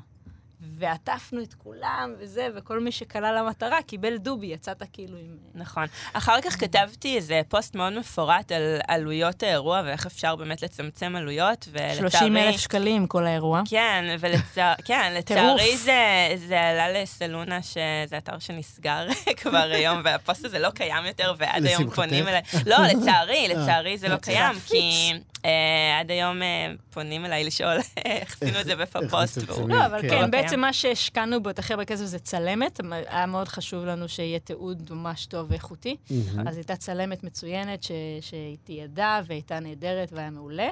ועטפנו את כולם וזה, וכל מי שקלע למטרה קיבל דובי, יצאת כאילו עם... נכון. אחר כך כתבתי איזה פוסט מאוד מפורט על עלויות האירוע ואיך אפשר באמת לצמצם עלויות, ולצערי... 30 אלף שקלים כל האירוע. כן, ולצע... כן, לצערי זה, זה עלה לסלונה, שזה אתר שנסגר כבר היום, והפוסט הזה לא קיים יותר, ועד היום. פונים אליי. לא, לצערי, לצערי זה לא קיים, כי אה, עד היום אה, פונים אליי לשאול איך עשינו את זה איך בפוסט. מצמצמים. לא, אבל כן. כן, לא בעצם. מה שהשקענו בו את הכי הרבה כסף זה צלמת. היה מאוד חשוב לנו שיהיה תיעוד ממש טוב ואיכותי. אז הייתה צלמת מצוינת שהיא תיעדה והייתה נהדרת והיה מעולה.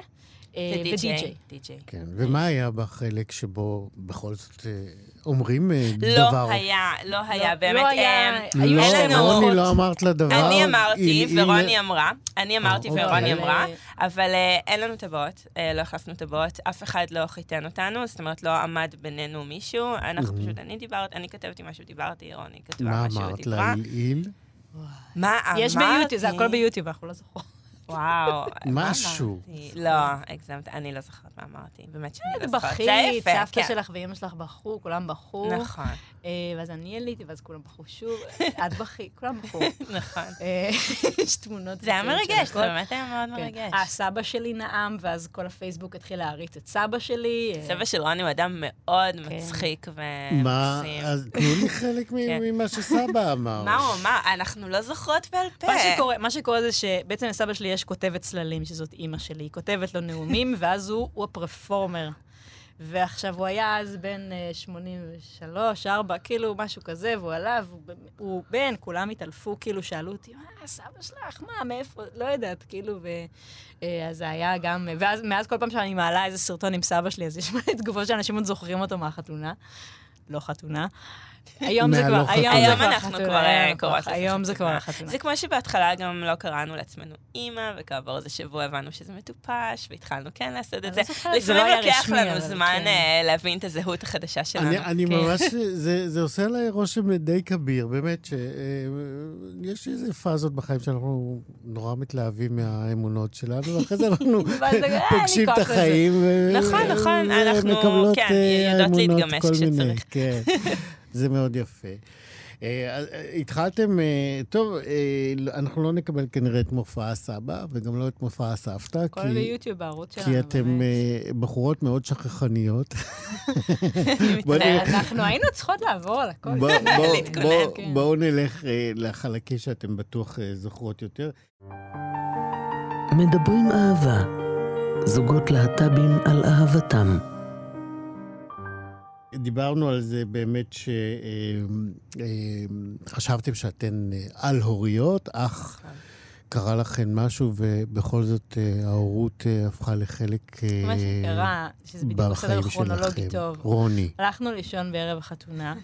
אה, ודי-ג'יי. די-ג'יי. כן, ומה היה בחלק שבו בכל זאת אה, אומרים אה, לא דבר? היה, לא היה, לא באמת. היה- אה, היו לא, אין לנו- רוני, לא אמרת לה דבר. אני אמרתי, ורוני אמרה, אני אמרתי אה, ורוני אוקיי. אמרה, אבל אה, אין לנו טבעות, אה, לא החלפנו טבעות, אף אחד לא חיתן אותנו, זאת אומרת, לא עמד בינינו מישהו, אנחנו פשוט, אני דיברת, אני כתבתי משהו, דיברתי, רוני כתבה מה משהו, אמרת דיברה. להלעיל? מה אמרתי? יש ביוטיוב, זה הכל ביוטיוב, אנחנו לא זוכרות. וואו. מה משהו. אמרתי? לא, הגזמת, אני לא זוכרת מה אמרתי, באמת שאני לא זוכרת. זה בכית, סבתא כן. שלך ואימא שלך בכו, כולם בכו. נכון, אה, ואז אני עליתי, ואז כולם בכו שוב. את בכית, כולם בכו. נכון. אה, יש תמונות. זה היה מרגש, זה. באמת היה מאוד כן. מרגש. אה, סבא שלי נאם, ואז כל הפייסבוק התחיל להריץ את סבא שלי. אה, סבא של רוני הוא אדם מאוד כן. מצחיק מה, ומקסים. אז תנו לי חלק. ממה שסבא אמר. מה הוא אמר? אנחנו לא זוכרות בעל פה. מה מה שקורה זה שבעצם לסבא שלי יש כותבת צללים, שזאת אימא שלי. היא כותבת לו נאומים, ואז הוא, הוא הפרפורמר. ועכשיו הוא היה אז בן אה, 83, 4, כאילו משהו כזה, והוא עלה, והוא הוא בן, כולם התעלפו, כאילו שאלו אותי, מה, סבא שלך, מה, מאיפה, לא יודעת, כאילו, ו... אה, אז זה היה גם, ואז מאז כל פעם שאני מעלה איזה סרטון עם סבא שלי, אז יש מלא תגובות שאנשים עוד זוכרים אותו מהחתונה. לא חתונה. היום זה כבר, היום חתונה. אנחנו חתונה, כבר אה, היום קוראות לזה היום זה חתונה. כבר החתונה. זה כמו שבהתחלה גם לא קראנו לעצמנו אימא, וכעבור איזה שבוע הבנו שזה מטופש, והתחלנו כן לעשות את זה. לא זה לא לפעמים היה לוקח לנו זמן כן. אה, להבין את הזהות החדשה שלנו. אני, אני כן. ממש, זה, זה עושה עליי רושם די כביר, באמת, שיש איזה פאזות בחיים שאנחנו נורא מתלהבים מהאמונות שלנו, ואחרי זה אנחנו אה, פוגשים את. החיים, נכון, נכון, אנחנו, כן, אה, יודעות להתגמש כשצריך. זה מאוד יפה. אה, אה, התחלתם, אה, טוב, אנחנו לא נקבל כנראה את מופע הסבא, וגם לא את מופע הסבתא, הכל כי... ביוטיוב בערוץ שלנו. כי אתם בחורות מאוד שכחניות. אני מצטערת. אנחנו היינו צריכות לעבור על הכל. להתכונן, בוא- כן. בואו נלך לחלקים שאתם בטוח זוכרות יותר. מדברים אהבה. זוגות להט"בים על אהבתם. דיברנו על זה באמת שחשבתם שאתן אה, על-הוריות, אך קרה לכם משהו, ובכל זאת אה, ההורות אה, הפכה לחלק אה, מה שקרה, שזה בדיוק בסדר בחיים כרונולוגי שלכם. טוב. רוני. הלכנו לישון בערב החתונה.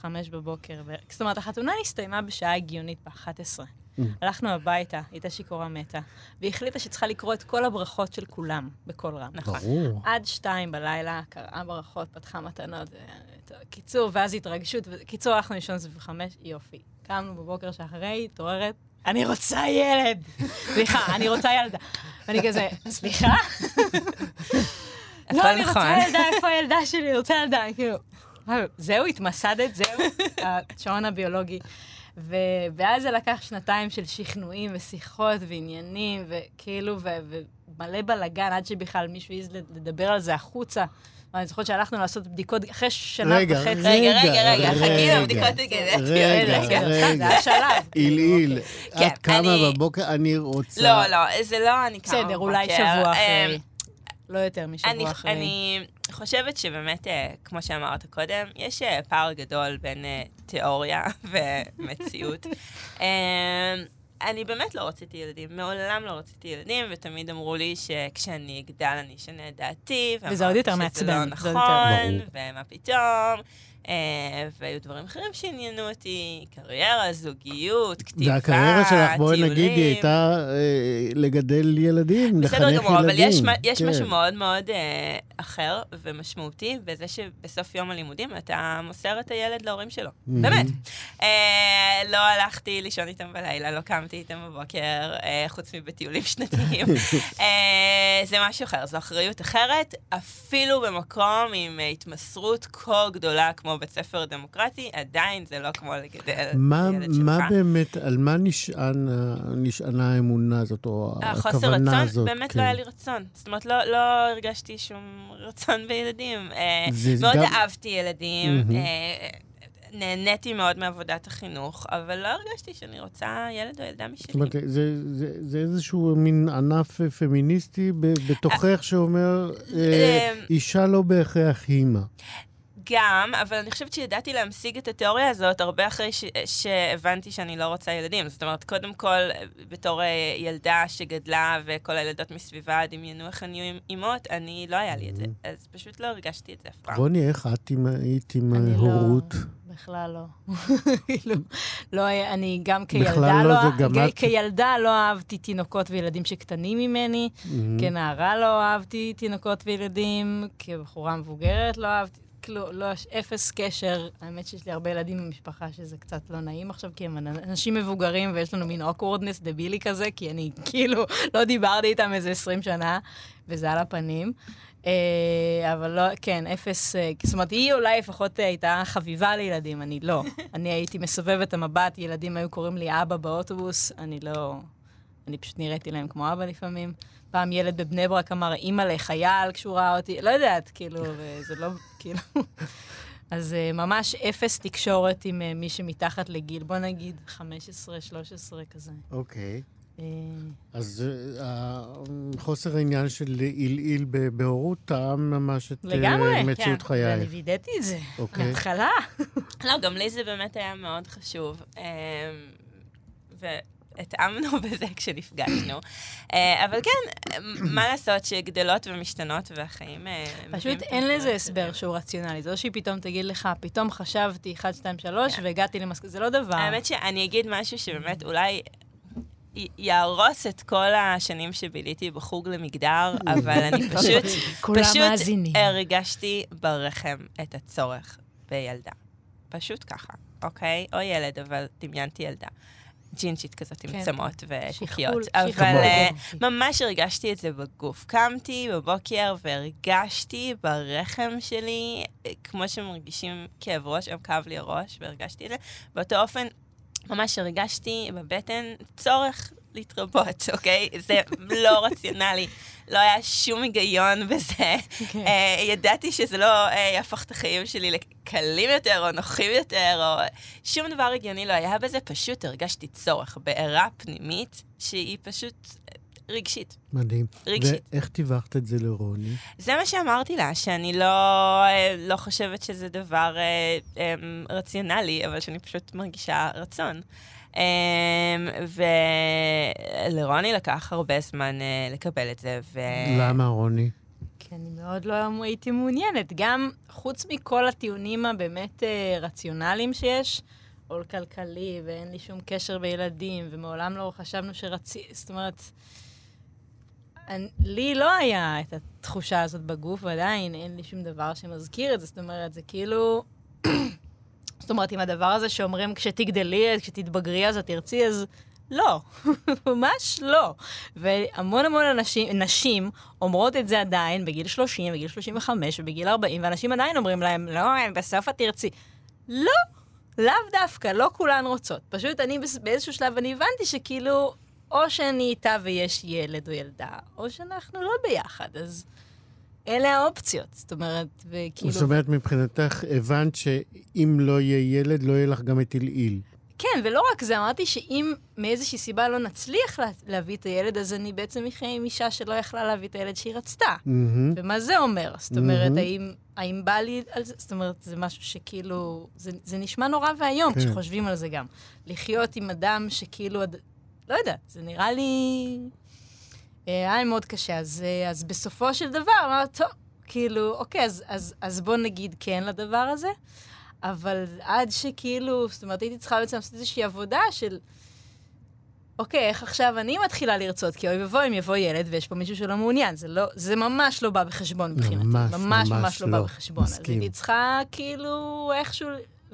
חמש בבוקר. זאת אומרת, החתונה הסתיימה בשעה הגיונית ב-11. הלכנו הביתה, הייתה שיכורה מתה, והיא החליטה שצריכה לקרוא את כל הברכות של כולם, בקול רם. נכון. ברור. עד שתיים בלילה, קראה ברכות, פתחה מתנות, טוב, קיצור, ואז התרגשות, קיצור, הלכנו לישון סביב חמש, יופי. קמנו בבוקר שאחרי, התעוררת, אני רוצה ילד! סליחה, אני רוצה ילדה. ואני כזה, סליחה? לא, אני רוצה נכון. ילדה, איפה הילדה שלי? אני רוצה ילדה, כאילו... "אה, זהו, התמסדת, זהו, השעון הביולוגי. ו- ואז זה לקח שנתיים של שכנועים ושיחות ועניינים, וכאילו, ו- ומלא בלאגן, עד שבכלל מישהו העז לדבר על זה החוצה. אני זוכרת שהלכנו לעשות בדיקות אחרי שנה וחצי. רגע, רגע, רגע, רגע. חכי לבדיקות הגנטיות. רגע, רגע, רגע. זה היה שלב. עילעיל, כן, את קמה אני- בבוקר, אני רוצה... לא, לא, זה לא אני קמה בסדר, אולי בבוקר. שבוע אה, אחרי. לא יותר אני, משבוע אחרי. אני חושבת שבאמת, אה, כמו שאמרת קודם, יש אה, פער גדול בין אה, תיאוריה ומציאות. אה, אני באמת לא רציתי ילדים, מעולם לא רציתי ילדים, ותמיד אמרו לי שכשאני אגדל אני אשנה את דעתי. וזה עוד יותר ואמרתי שזה מעצבן, לא נכון, ומה פתאום. אה, והיו דברים אחרים שעניינו אותי, קריירה, זוגיות, כתיבה, והקריירה שלך, בואי נגיד, היא טיולים. הייתה אה, לגדל ילדים, לחנך ילדים. בסדר גמור, אבל יש, יש כן. משהו מאוד מאוד אה, אחר ומשמעותי בזה שבסוף יום הלימודים אתה מוסר את הילד להורים שלו. מהמם. באמת. אה, לא הלכתי לישון איתם בלילה, לא קמתי איתם בבוקר, אה, חוץ מבטיולים שנתיים. אה, זה משהו אחר, זו אחריות אחרת, אפילו במקום עם התמסרות כה גדולה כמו בית ספר דמוקרטי, עדיין זה לא כמו לגדל מה, ילד שלך. מה באמת, על מה נשען, נשענה האמונה הזאת, או החוסר הכוונה רצון, הזאת? באמת כן. לא היה לי רצון. זאת אומרת, לא, לא הרגשתי שום רצון בילדים. אה, מאוד גם- אהבתי ילדים. אה, נהניתי מאוד מעבודת החינוך, אבל לא הרגשתי שאני רוצה ילד או ילדה משלי. זאת אומרת, זה, זה, זה איזשהו מין ענף אה, פמיניסטי בתוכך שאומר, אה, אה, אישה לא בהכרח אימא. גם, אבל אני חושבת שידעתי להמשיג את התיאוריה הזאת הרבה אחרי ש- שהבנתי שאני לא רוצה ילדים. זאת אומרת, קודם כל, בתור אה, ילדה שגדלה וכל הילדות מסביבה דמיינו איך אני עם אימות, אני, לא היה לי את זה. אז פשוט לא הרגשתי את זה אף פעם. רוני, איך את עם- היית עם אני לא- הורות? בכלל לא. כאילו, לא, אני גם כילדה לא, לא, זה גם כ- את- כילדה לא אהבתי תינוקות וילדים שקטנים ממני, מהמם. כנערה לא אהבתי תינוקות וילדים, כבחורה מבוגרת לא אהבתי, כאילו, לא, אפס קשר. האמת שיש לי הרבה ילדים במשפחה שזה קצת לא נעים עכשיו, כי הם אנשים מבוגרים ויש לנו מין awkwardness דבילי כזה, כי אני כאילו לא דיברתי איתם איזה 20 שנה, וזה על הפנים. אה, אבל לא, כן, אפס, אה, זאת אומרת, היא אולי לפחות הייתה חביבה לילדים, אני לא. אני הייתי מסובבת המבט, ילדים היו קוראים לי אבא באוטובוס, אני לא... אני פשוט נראיתי להם כמו אבא לפעמים. פעם ילד בבני ברק אמר, אימא לחייל כשהוא ראה אותי, לא יודעת, כאילו, וזה לא, כאילו... אז אה, ממש אפס תקשורת עם אה, מי שמתחת לגיל, בוא נגיד 15, 13 כזה. אוקיי. אה, אז חוסר העניין של עילעיל בהורות טעם ממש את אה, לגמרי, מציאות כן. ואני וידאתי את זה, אוקיי. מההתחלה. לא, גם לי זה באמת היה מאוד חשוב. אמ, והתאמנו בזה כשנפגשנו. אה, אבל כן, מה לעשות שגדלות ומשתנות והחיים... אה, פשוט אין לזה. הסבר שהוא רציונלי. זה לא שהיא פתאום תגיד לך, פתאום חשבתי 1, 2, 3, והגעתי למסקנה, זה לא דבר. האמת שאני אגיד משהו שבאמת אולי יהרוס את כל השנים שביליתי בחוג למגדר, אבל אני פשוט, פשוט. הרגשתי ברחם את הצורך בילדה. פשוט ככה, אוקיי? או ילד, אבל דמיינתי ילדה. ג'ינג'ית כזאת עם כן. צמות וקוקיות. אבל. אה, ממש הרגשתי את זה בגוף. קמתי בבוקר והרגשתי ברחם שלי, אה, כמו שמרגישים כאב ראש, גם כאב לי הראש, והרגשתי את זה. באותו אופן, ממש הרגשתי בבטן צורך להתרבות, אוקיי? זה לא רציונלי. לא היה שום היגיון בזה. כן. אה, ידעתי שזה לא אה, יהפוך את החיים שלי לקלים יותר או נוחים יותר, או שום דבר הגיוני לא היה בזה, פשוט הרגשתי צורך, בעירה פנימית, שהיא פשוט רגשית. מדהים. רגשית. ואיך טיווחת את זה לרוני? זה מה שאמרתי לה, שאני לא, אה, לא חושבת שזה דבר אה, אה, רציונלי, אבל שאני פשוט מרגישה רצון. אה, ולרוני לקח הרבה זמן אה, לקבל את זה, ו... למה, רוני? כי אני מאוד לא הייתי מעוניינת. גם חוץ מכל הטיעונים הבאמת אה, רציונליים שיש, עול כלכלי, ואין לי שום קשר בילדים, ומעולם לא חשבנו שרצי... זאת אומרת, אני, לי לא היה את התחושה הזאת בגוף, ועדיין אין לי שום דבר שמזכיר את זה. זאת אומרת, זה כאילו... זאת אומרת, עם הדבר הזה שאומרים, כשתגדלי, כשתתבגרי אז את תרצי, אז לא, ממש לא. והמון המון אנשים, נשים אומרות את זה עדיין בגיל 30, בגיל 35 ובגיל 40, ואנשים עדיין אומרים להם, לא, בסוף את תרצי. לא, לאו דווקא, לא כולן רוצות. פשוט אני באיזשהו שלב, אני הבנתי שכאילו, או שאני איתה ויש ילד או ילדה, או שאנחנו לא ביחד, אז אלה האופציות. זאת אומרת, וכאילו... זאת אומרת, מבחינתך הבנת שאם לא יהיה ילד, לא יהיה לך גם את עילעיל. כן, ולא רק זה, אמרתי שאם מאיזושהי סיבה לא נצליח לה, להביא את הילד, אז אני בעצם אחיה עם אישה שלא יכלה להביא את הילד שהיא רצתה. Mm-hmm. ומה זה אומר? זאת אומרת, mm-hmm. האם, האם בא לי על זה? זאת אומרת, זה משהו שכאילו... זה, זה נשמע נורא ואיום כן. כשחושבים על זה גם. לחיות עם אדם שכאילו... לא יודעת, זה נראה לי... אה, היה לי מאוד קשה. אז, אה, אז בסופו של דבר, אמרתי, טוב, כאילו, אוקיי, אז, אז, אז בוא נגיד כן לדבר הזה. אבל עד שכאילו, זאת אומרת, הייתי צריכה בעצם לעשות איזושהי עבודה של, אוקיי, איך עכשיו אני מתחילה לרצות? כי אוי ואבוי אם יבוא ילד ויש פה מישהו שלא מעוניין. זה, לא, זה ממש לא בא בחשבון מבחינתי. ממש, ממש, ממש, ממש לא, לא בא בחשבון. מסכים. אז הייתי צריכה כאילו איכשהו...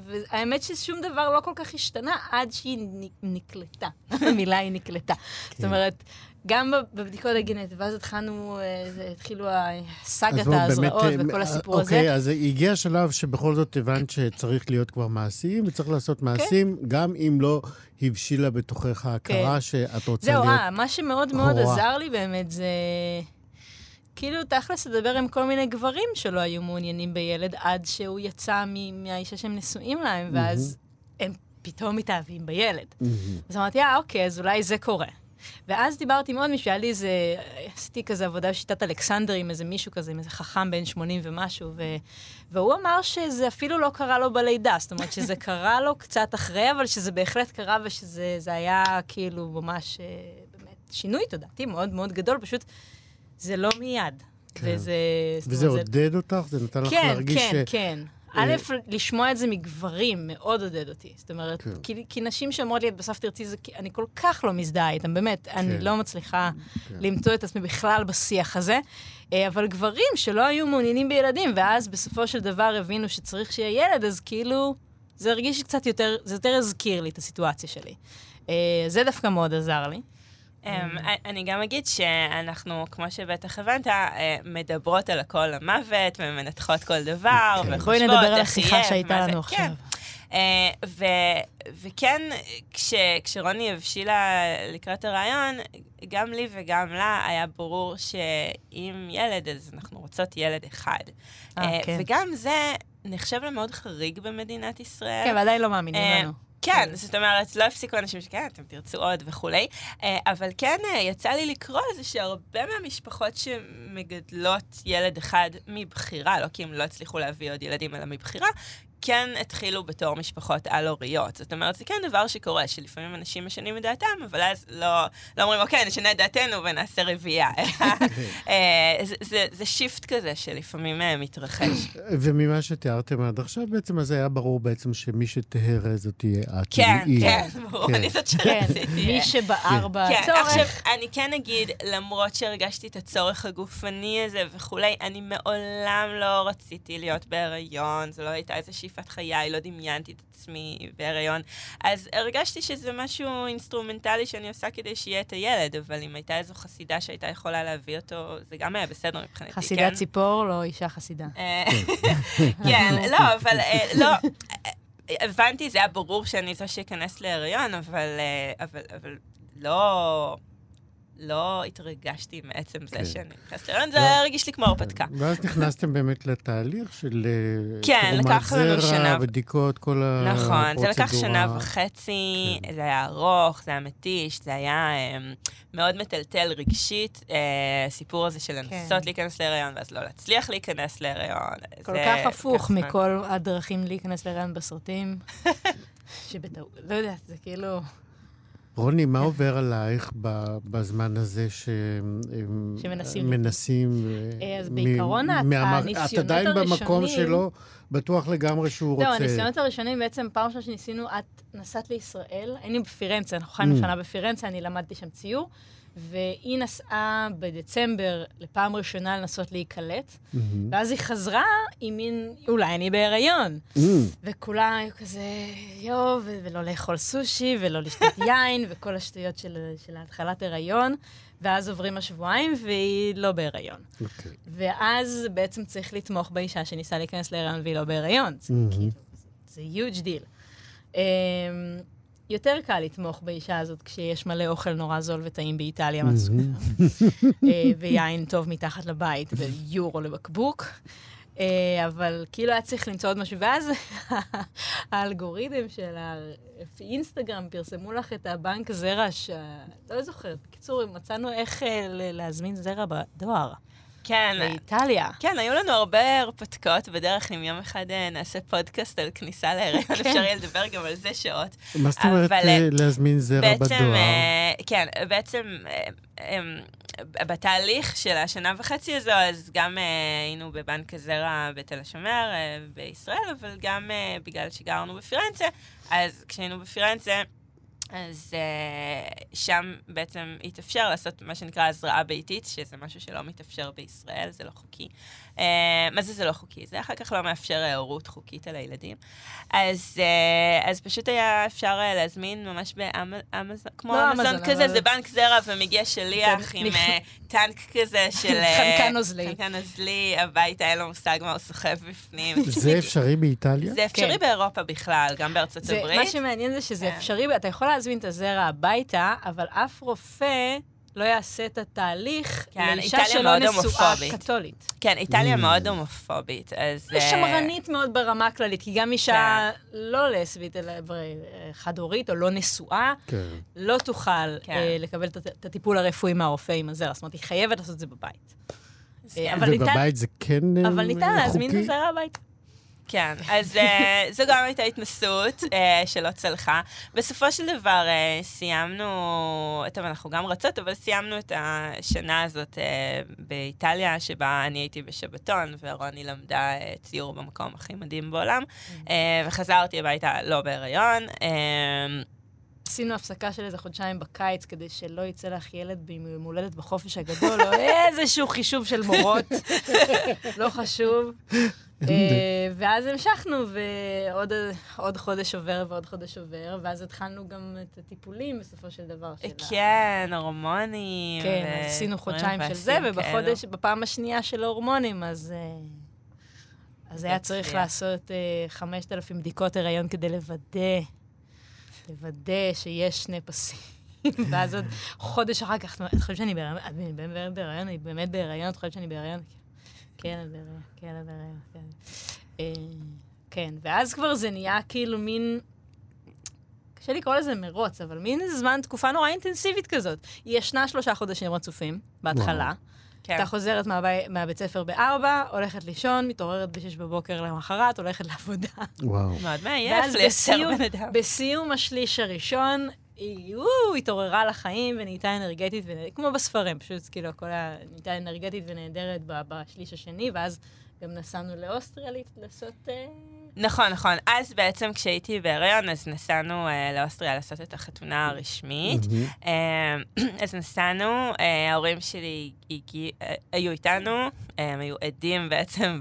והאמת ששום דבר לא כל כך השתנה עד שהיא נקלטה. המילה היא נקלטה. כן. זאת אומרת, גם בבדיקות הגנטיות, ואז התחלנו, אה, התחילו הסאגת ההזרעות אה, וכל הסיפור הזה. אוקיי, אז הגיע השלב שבכל זאת הבנת שצריך להיות כבר מעשים, וצריך לעשות כן. מעשים, גם אם לא הבשילה בתוכך ההכרה כן. שאת רוצה להיות זהו, אה, מה שמאוד מאוד עזר לי באמת זה... כאילו, תכלס לדבר עם כל מיני גברים שלא היו מעוניינים בילד, עד שהוא יצא מהאישה שהם נשואים להם, ואז הם פתאום מתאהבים בילד. אז אמרתי, אה, אוקיי, אז אולי זה קורה. ואז דיברתי עם עוד מישהו, היה לי איזה, עשיתי כזה עבודה בשיטת אלכסנדר עם איזה מישהו כזה, עם איזה חכם בן 80 ומשהו, ו, והוא אמר שזה אפילו לא קרה לו בלידה, זאת אומרת שזה קרה לו קצת אחרי, אבל שזה בהחלט קרה ושזה היה כאילו ממש, אה, באמת, שינוי תודעתי מאוד מאוד גדול, פשוט זה לא מיד. כן. וזה... וזה עודד זה... אותך? זה נתן כן, לך להרגיש כן, ש... כן, כן. א', לשמוע את זה מגברים מאוד עודד אותי. זאת אומרת, כן. כי, כי נשים שאומרות לי, את בסוף תרצי, זה, אני כל כך לא מזדהה איתן, באמת. כן. אני לא מצליחה כן. למצוא את עצמי בכלל בשיח הזה. אה, אבל גברים שלא היו מעוניינים בילדים, ואז בסופו של דבר הבינו שצריך שיהיה ילד, אז כאילו, זה הרגיש קצת יותר, זה יותר הזכיר לי את הסיטואציה שלי. אה, זה דווקא מאוד עזר לי. Um, אני גם אגיד שאנחנו, כמו שבטח הבנת, אה, מדברות על הכל המוות, ומנתחות כל דבר, וחושבות איך יהיה. בואי נדבר על השיחה שהייתה לנו עכשיו. כן. Uh, ו- וכן, כש- כשרוני הבשילה לקראת הרעיון, גם לי וגם לה היה ברור שאם ילד, אז אנחנו רוצות ילד אחד. Uh, כן. וגם זה נחשב למאוד חריג במדינת ישראל. כן, ועדיין לא מאמינים לנו. כן, זאת אומרת, לא הפסיקו אנשים שכן, אתם תרצו עוד וכולי, אה, אבל כן אה, יצא לי לקרוא לזה שהרבה מהמשפחות שמגדלות ילד אחד מבחירה, לא כי הם לא הצליחו להביא עוד ילדים, אלא מבחירה, כן התחילו בתור משפחות על-הוריות. זאת אומרת, זה כן דבר שקורה, שלפעמים אנשים משנים את דעתם, אבל אז לא, לא אומרים, אוקיי, נשנה את דעתנו ונעשה רביעייה. אה, זה, זה, זה שיפט כזה שלפעמים אה, מתרחש. וממה שתיארתם עד עכשיו, בעצם אז היה ברור בעצם שמי שתהרה זאת תהיה את. כן, כן, ברור, כן. אני זאת שרציתי. מי שבער בצורך. כן, עכשיו, אני כן אגיד, למרות שהרגשתי את הצורך הגופני הזה וכולי, אני מעולם לא רציתי להיות בהיריון, זו לא הייתה איזושהי שאיפת חיי, לא דמיינתי את עצמי בהיריון. אז הרגשתי שזה משהו אינסטרומנטלי שאני עושה כדי שיהיה את הילד, אבל אם הייתה איזו חסידה שהייתה יכולה להביא אותו, זה גם היה בסדר מבחינתי, חסידת כן? חסידת ציפור, לא אישה חסידה. אה, כן, לא, אבל אה, לא. הבנתי, זה היה ברור שאני זו שאכנס להיריון, אבל, אבל, אבל לא... לא התרגשתי מעצם זה כן. שאני נכנסת להיריון, זה הרגיש לי כמו הרפתקה. ואז נכנסתם באמת לתהליך של אה, כן, תרומת לקח לנו זרע, שנה- בדיקות, כל הפרוצדורה. נכון, זה לקח שנה וחצי, כן. זה היה ארוך, זה היה מתיש, זה היה אה, מאוד מטלטל רגשית, אה, הסיפור הזה של כן. לנסות להיכנס להיריון, ואז לא להצליח להיכנס להיריון. כל זה כך הפוך. מכל הדרכים להיכנס להיריון בסרטים. שבטעות, לא יודעת, זה כאילו... רוני. מה עובר עלייך בזמן הזה ש... שמנסים. מנסים... אה, אז בעיקרון, הניסיונות את עדיין במקום הראשונים- שלו, בטוח לגמרי שהוא רוצה... לא, הניסיונות הראשונים, בעצם פעם ראשונה שניסינו, את נסעת לישראל, היינו בפירנצה, אנחנו חיינו Mm. שנה בפירנצה, אני למדתי שם ציור, והיא נסעה בדצמבר לפעם ראשונה לנסות להיקלט, מהמם. ואז היא חזרה עם מין, אולי אני בהיריון. מהמם. וכולם היו כזה, יואו, ו- ולא לאכול סושי, ולא לשתות יין, וכל השטויות של, של התחלת הריון. ואז עוברים השבועיים, והיא לא בהיריון. אוקיי. ואז בעצם צריך לתמוך באישה שניסה להיכנס להיריון והיא לא בהיריון. זה מהמם. כאילו, זה huge deal. Um, יותר קל לתמוך באישה הזאת כשיש מלא אוכל נורא זול וטעים באיטליה, מהסוג אה, ויין טוב מתחת לבית, ויורו לבקבוק. אה, אבל כאילו היה צריך למצוא עוד משהו, ואז האלגוריתם של האינסטגרם פרסמו לך את הבנק זרע, ש... לא זוכרת. בקיצור, מצאנו איך אה, להזמין זרע בדואר. כן, באיטליה. כן, היו לנו הרבה הרפתקאות בדרך, אם יום אחד אה, נעשה פודקאסט על כניסה להיריון, כן. אפשר יהיה לדבר גם על זה שעות. מה זאת אומרת אבל, אה, להזמין זרע בעצם, בדואר? אה, כן, בעצם אה, בתהליך של השנה וחצי הזו, אז גם היינו בבנק הזרע בתל השומר בישראל, אבל גם בגלל שגרנו בפירנצה, אז כשהיינו בפירנצה, אז uh, שם בעצם התאפשר לעשות מה שנקרא הזרעה ביתית, שזה משהו שלא מתאפשר בישראל, זה לא חוקי. Uh, מה זה זה לא חוקי? זה אחר כך לא מאפשר הורות חוקית על הילדים. אז, uh, אז פשוט היה אפשר uh, להזמין ממש באמזון, כמו לא אמזון אמזון, כזה, אבל- זה בנק זרע ומגיע שליח כן, עם uh, טנק כזה של... חנקן נוזלי. חנקן נוזלי, הביתה אין לו מושג מה הוא סוחב בפנים. זה אפשרי באיטליה? זה אפשרי כן. באירופה בכלל, גם בארצות זה, הברית. מה שמעניין זה שזה כן. אפשרי, אתה יכול להזמין את הזרע הביתה, אבל אף רופא לא יעשה את התהליך כן, לאישה שלא נשואה. קתולית. כן, איטליה Mm. מאוד הומופובית, אז... אה, שמרנית מאוד ברמה הכללית, כי גם אישה כן. לא לסבית, אלא בר- חד-הורית או לא נשואה, כן. לא תוכל כן. אה, לקבל את, הטיפול הרפואי מהרופא עם הזרע. זאת אומרת, היא חייבת לעשות את זה בבית. אז אה, כן. אבל ניתן- ובבית זה כן אה, אבל ניתן להזמין את? הזרע הביתה. כן, אז אה, זו גם הייתה התנסות אה, שלא צלחה. בסופו של דבר אה, סיימנו, טוב, אנחנו גם רצות, אבל סיימנו את השנה הזאת אה, באיטליה, שבה אני הייתי בשבתון, ורוני למדה אה, ציור במקום הכי מדהים בעולם, אה, וחזרתי הביתה לא בהיריון. אה, עשינו הפסקה של איזה חודשיים בקיץ, כדי שלא יצא לך ילד ביום הולדת בחופש הגדול, או איזשהו חישוב של מורות, לא חשוב. אה, ואז המשכנו, ועוד עוד חודש עובר ועוד חודש עובר, ואז התחלנו גם את הטיפולים בסופו של דבר. כן, הורמונים. כן, אז עשינו חודשיים של זה. ובחודש, בפעם השנייה של ההורמונים, אז... אה, אז היה צריך. לעשות אה, 5,000 בדיקות הריון כדי לוודא, לוודא שיש שני פסים. ואז עוד חודש אחר כך, את חושבת שאני בהיריון? את באמת בהיריון? אני באמת בהיריון? את חושבת שאני בהיריון? כן, את בהיריון, כן, את בהיריון, כן. אה, כן, ואז כבר זה נהיה כאילו מין... קשה לקרוא לזה מרוץ, אבל מין זמן, תקופה נורא אינטנסיבית כזאת. היא ישנה שלושה חודשים רצופים, בהתחלה. כן. אתה חוזרת מהבי, מהבית ספר בארבע, הולכת לישון, מתעוררת בשש בבוקר למחרת, הולכת לעבודה. וואו. מאוד מעייף ואז לייצר בסיום- בן אדם. בסיום השליש הראשון, היא וואו, התעוררה לחיים ונהייתה אנרגטית, ונ... כמו בספרים, פשוט כאילו הכל היה, נהייתה אנרגטית ונהדרת ב- בשליש השני, ואז גם נסענו לאוסטריה לעשות... נכון, נכון. אז בעצם כשהייתי בהיריון, אז נסענו אה, לאוסטריה לעשות את החתונה הרשמית. מהמם. אה, אז נסענו, אה, ההורים שלי הגיע, אה, היו איתנו, אה, הם היו עדים בעצם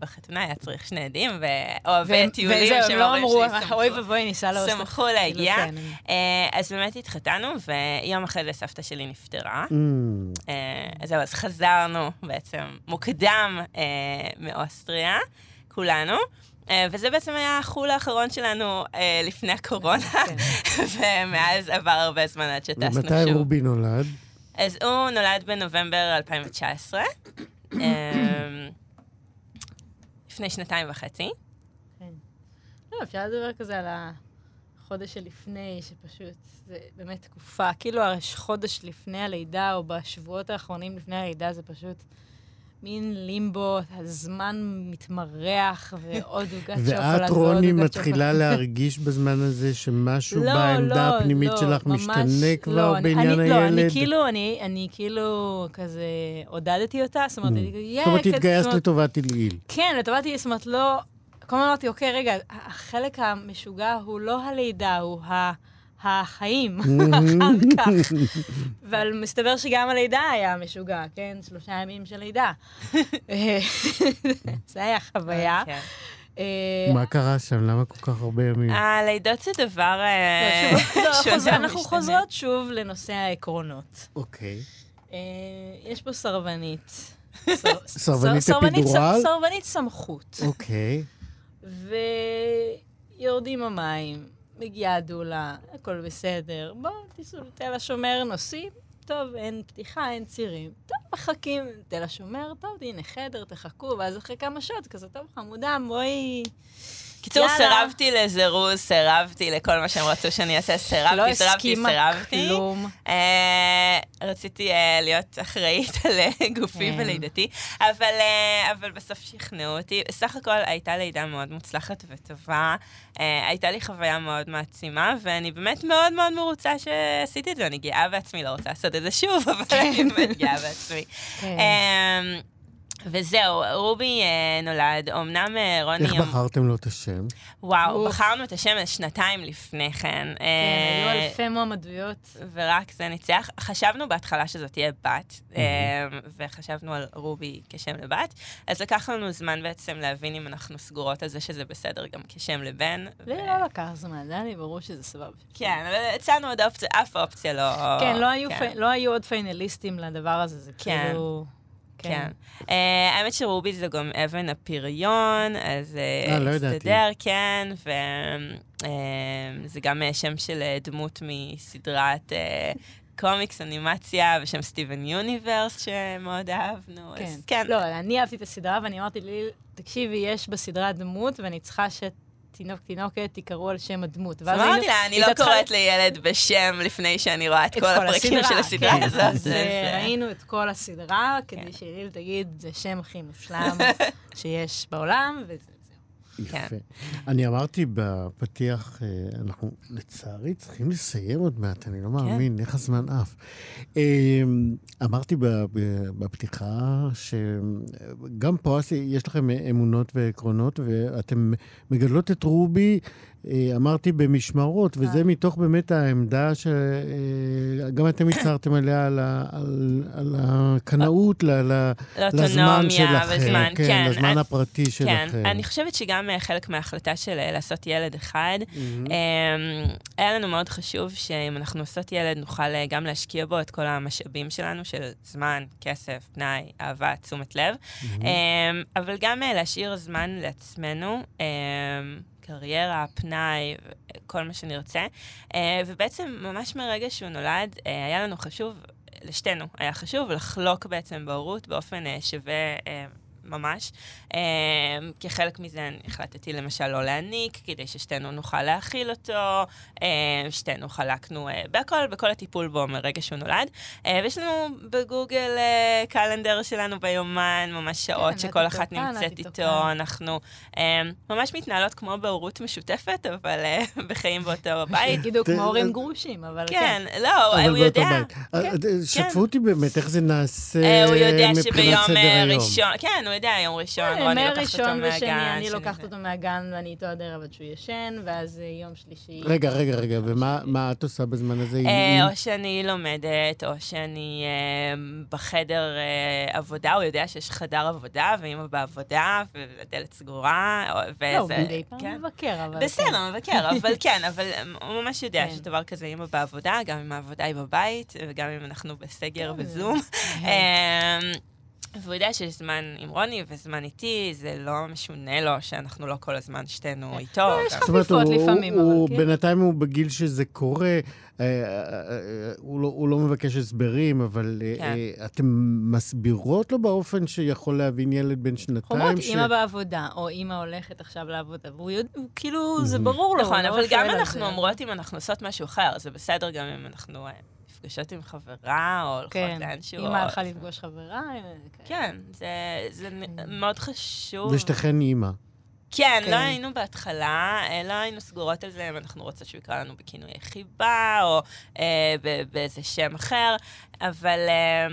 בחתונה, היה צריך שני עדים, ואוהבי טיולים וזהו, הם שהם לא ההורים אמרו, שלי. אוי ואבוי, ניסע לאוסטריה. שמחו להגיע. כאילו, כן, הם- אה, אז באמת התחתנו, ויום אחרי זה סבתא שלי נפטרה. אמ, אה, אז זהו, אז חזרנו בעצם מוקדם אה, מאוסטריה, כולנו. אה, וזה בעצם היה החול האחרון שלנו אה, לפני הקורונה, כן. ומאז עבר הרבה זמן עד שטסנו ומתי שוב. רובי נולד? אז הוא נולד בנובמבר 2019, אמ, לפני שנתיים וחצי. כן. לא, אפשר לדבר כזה על החודש שלפני, שפשוט, זה באמת תקופה, כאילו חודש לפני הלידה, או בשבועות האחרונים לפני הלידה, זה פשוט מין לימבו, הזמן מתמרח, ועוד עוגת שוקולד ועוד עוגת שוקולד. ואת, רוני, מתחילה להרגיש בזמן הזה שמשהו לא, בעמדה לא, הפנימית לא, שלך ממש, משתנה כבר לא, בעניין אני, הילד? לא, אני כאילו, אני, אני כאילו כזה עודדתי אותה, זאת אומרת, mm. אני, זאת אומרת, התגייסת לטובת עילעיל. כן, לטובת עילעיל, זאת אומרת, לא... כל הזמן אמרתי, אוקיי, רגע, החלק המשוגע הוא לא הלידה, הוא ה... החיים אחר כך. אבל מסתבר שגם הלידה היה משוגע, כן? שלושה ימים של לידה. זה היה חוויה. כן. אה, מה קרה שם? למה כל כך הרבה ימים? הלידות זה דבר לא, שונה. אנחנו חוזרות שוב לנושא העקרונות. אוקיי. אה, יש פה סרבנית. סרבנית אפידורל? סרבנית סמכות. אוקיי. ויורדים המים. מגיעה דולה, הכל בסדר. בואו, תיסעו לתל השומר, נוסעים. טוב, אין פתיחה, אין צירים. טוב, מחכים לתל השומר, טוב, הנה חדר, תחכו, ואז אחרי כמה שעות, כזה, טוב, חמודה, בואי... קיצור, סירבתי לזירוז, סירבתי לכל מה שהם רצו שאני אעשה, סירבתי, לא סירבתי, סירבתי. לא כלום. אה, רציתי אה, להיות אחראית על אה, גופי כן. ולידתי, אבל, אה, אבל בסוף שכנעו אותי. סך הכל הייתה לידה מאוד מוצלחת וטובה. אה, הייתה לי חוויה מאוד מעצימה, ואני באמת מאוד מאוד מרוצה שעשיתי את זה. אני גאה בעצמי, לא רוצה לעשות את זה שוב, אבל אני כן. באמת גאה בעצמי. כן. אה, וזהו, רובי אה, נולד, אמנם אה, רוני... איך בחרתם לו את השם? וואו, אוף. בחרנו את השם שנתיים לפני כן. כן, אה, היו אלפי מועמדויות. ורק זה ניצח. חשבנו בהתחלה שזאת תהיה בת, אה, וחשבנו על רובי כשם לבת, אז לקח לנו זמן בעצם להבין אם אנחנו סגורות על זה שזה בסדר גם כשם לבן. לי ו... לא לקח זמן, זה היה לי ברור שזה סבבה. כן, אבל הצענו עוד אופציה, אף אופציה לא... כן, לא היו, כן. פ... לא היו עוד פיינליסטים לדבר הזה, זה כן. כאילו... כן. Uh, האמת שרובי זה גם אבן הפריון, אז uh, לא הסתדר, כן, וזה גם שם של דמות מסדרת קומיקס, אנימציה, בשם סטיבן יוניברס, שמאוד אהבנו. כן. אז כן. לא, אני אהבתי את הסדרה, ואני אמרתי לי, תקשיבי, יש בסדרה דמות, ואני צריכה שת... תינוק, תינוקת, תיקראו על שם הדמות. אז אמרתי לה, אני לא קוראת לילד בשם לפני שאני רואה את כל הפרקים של הסדרה כן. הזאת. אז ראינו את כל הסדרה, כדי כן. שאליל תגיד, זה שם הכי מושלם שיש בעולם, וזה... יפה. כן. אני אמרתי בפתיח, אה, אנחנו לצערי צריכים לסיים עוד מעט, אני לא כן. מאמין, איך הזמן עף. אה, אמרתי בפתיחה שגם פה יש לכם אמונות ועקרונות, ואתם מגדלות את רובי אמרתי במשמרות, וזה אה. מתוך באמת העמדה שגם אה, אתם הצהרתם עליה, על, על, על הקנאות לזמן שלכם. כן, כן, לזמן אני, הפרטי שלכם. כן, אני חושבת שגם חלק מההחלטה של לעשות ילד אחד, mm-hmm. היה לנו מאוד חשוב שאם אנחנו עושות ילד, נוכל גם להשקיע בו את כל המשאבים שלנו, של זמן, כסף, פנאי, אהבה, תשומת לב, mm-hmm. אבל גם להשאיר זמן לעצמנו. קריירה, פנאי, כל מה שנרצה. אה, ובעצם, ממש מרגע שהוא נולד, אה, היה לנו חשוב, לשתינו, היה חשוב לחלוק בעצם בהורות באופן אה, שווה ממש. Um, כחלק מזה אני החלטתי למשל לא להניק, כדי ששתינו נוכל להכיל אותו, um, שתינו חלקנו uh, בהכל, בכל הטיפול בו מרגע שהוא נולד. Uh, ויש לנו בגוגל uh, קלנדר שלנו ביומן, ממש שעות כן, שכל אחת נמצאת איתו, אנחנו um, ממש מתנהלות כמו בהורות משותפת, אבל uh, בחיים באותו בית. תגידו כמו הורים גרושים, אבל כן. כן, לא, הוא יודע. כן, שתפו אותי באמת, איך זה נעשה מבחינת סדר היום. הוא יודע שביום ראשון, כן, הוא יודע, יום ראשון, רוני לוקחת אותו מהגן. ראשון ושני, אני לוקחת אותו מהגן ואני איתו עד ערב עד שהוא ישן, ואז אה, יום שלישי... רגע, רגע, רגע, ומה את עושה בזמן הזה? אה, או שאני לומדת, או שאני אה, בחדר עבודה, הוא יודע שיש חדר עבודה, ואמא בעבודה, והדלת סגורה, וזה... לא, מדי פעם כן. מבקר, אבל... בסדר, מבקר, אבל כן, אבל הוא ממש יודע כן. שיש דבר כזה אמא בעבודה, גם אם העבודה היא בבית, וגם אם אנחנו בסגר וזום. והוא יודע שיש זמן עם רוני וזמן איתי, זה לא משונה לו שאנחנו לא כל הזמן שתינו איתו. לא, יש חפיפות לפעמים, אבל כן. בינתיים הוא בגיל שזה קורה, אה, אה, אה, הוא לא- הוא לא מבקש הסברים, אבל כן. אתם מסבירות לו באופן שיכול להבין ילד בן שנתיים? אומרות, אימא בעבודה, או אימא הולכת עכשיו לעבודה, והוא כאילו, זה ברור לו. נכון, לא אבל גם אנחנו. אומרות אם אנחנו עושות משהו אחר, זה בסדר גם אם אנחנו נפגשות עם חברה, או הולכות כן, לאנשהו. אימא או- הלכה לפגוש חברה. אה, כן, זה, זה נ- מאוד חשוב. ושתיכן אימא. כן, כן. לא היינו בהתחלה, אה, לא היינו סגורות על זה אם אנחנו רוצות שהוא יקרא לנו בכינוי חיבה, או אה, באיזה שם אחר, אבל אה,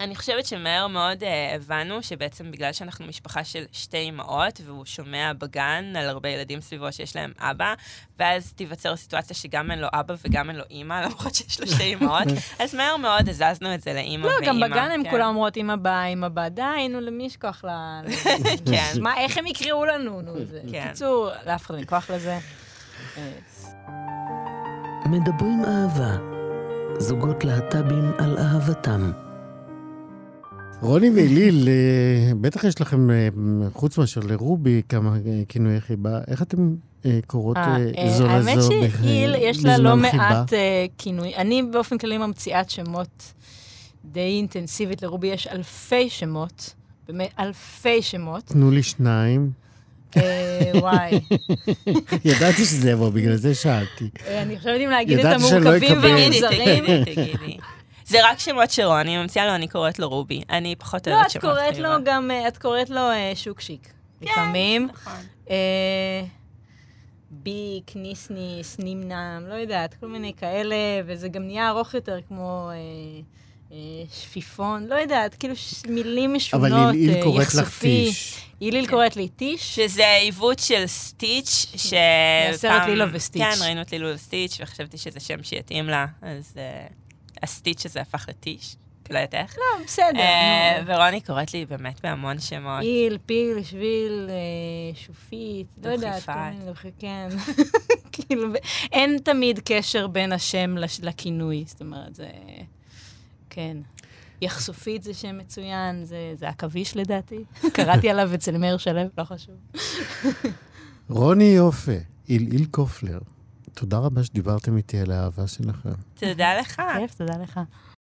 אני חושבת שמהר מאוד אה, הבנו שבעצם בגלל שאנחנו משפחה של שתי אימהות, והוא שומע בגן על הרבה ילדים סביבו שיש להם אבא, ואז תיווצר סיטואציה שגם אין לו אבא וגם אין לו אימא, למרות שיש לו שתי אימהות, אז מהר מאוד הזזנו את זה לאימא לא, ואימא. גם בגן הם כן. כולם אומרות, אמא באה, אמא באה, די, נו, למי יש כוח ל... כן. מה, איך הם יקראו לנו? נו, זה... כן. בקיצור, לאף אחד אין כוח לזה. מדברים אהבה. זוגות להט"בים על אהבתם. רוני ואליל, אה, בטח יש לכם, אה, חוץ מאשר לרובי, כמה אה, כינויי חיבה. איך אתם קוראות זו לזו האמת בח- שהיל, יש לה לא בזמן חיבה? מעט כינוי. אני באופן כללי ממציאת שמות די אינטנסיבית. לרובי יש אלפי שמות, באמת אלפי שמות. תנו לי שניים. וואי. ידעתי שזה יבוא, בגלל זה שאלתי. אני חושבת אם להגיד את לא המורכבים והמוזרים. זה רק שמות של רוני, אני ממציאה לו, אני קוראת לו רובי. אני פחות לא, אוהבת את שמות קוראת חיבה. לו גם, אה, את קוראת לו אה, שוקשיק. לפעמים. נכון. אה, ביק, ניסניס, נימנם, לא יודעת, כל מיני כאלה, וזה גם נהיה ארוך יותר, כמו אה, אה, שפיפון, לא יודעת, כאילו מילים משונות, אבל ליל אה, קוראת לך יחשופי. טיש. היליל קוראת לי טיש. שזה עיוות של סטיץ', ש... מהסרט לילו וסטיץ'. כן, ראינו את לילו וסטיץ', וחשבתי שזה שם שיתאים לה, אז אה, הסטיץ' הזה הפך לטיש, לא יודעת איך. לא, בסדר. אה, נו. ורוני קוראת לי באמת בהמון שמות. איל, פיל, שביל, אה, שופית, לא יודעת, דוכיפת. כן. כאילו, אין תמיד קשר בין השם לש- לכינוי, זאת אומרת, זה... כן. יחשופית זה שם מצוין, זה, זה עכביש לדעתי. קראתי עליו אצל מאיר שלו, לא חשוב. רוני יופה, אילאיל קופלר, תודה רבה שדיברתם איתי על האהבה שלכם. תודה לך. כיף, תודה לך.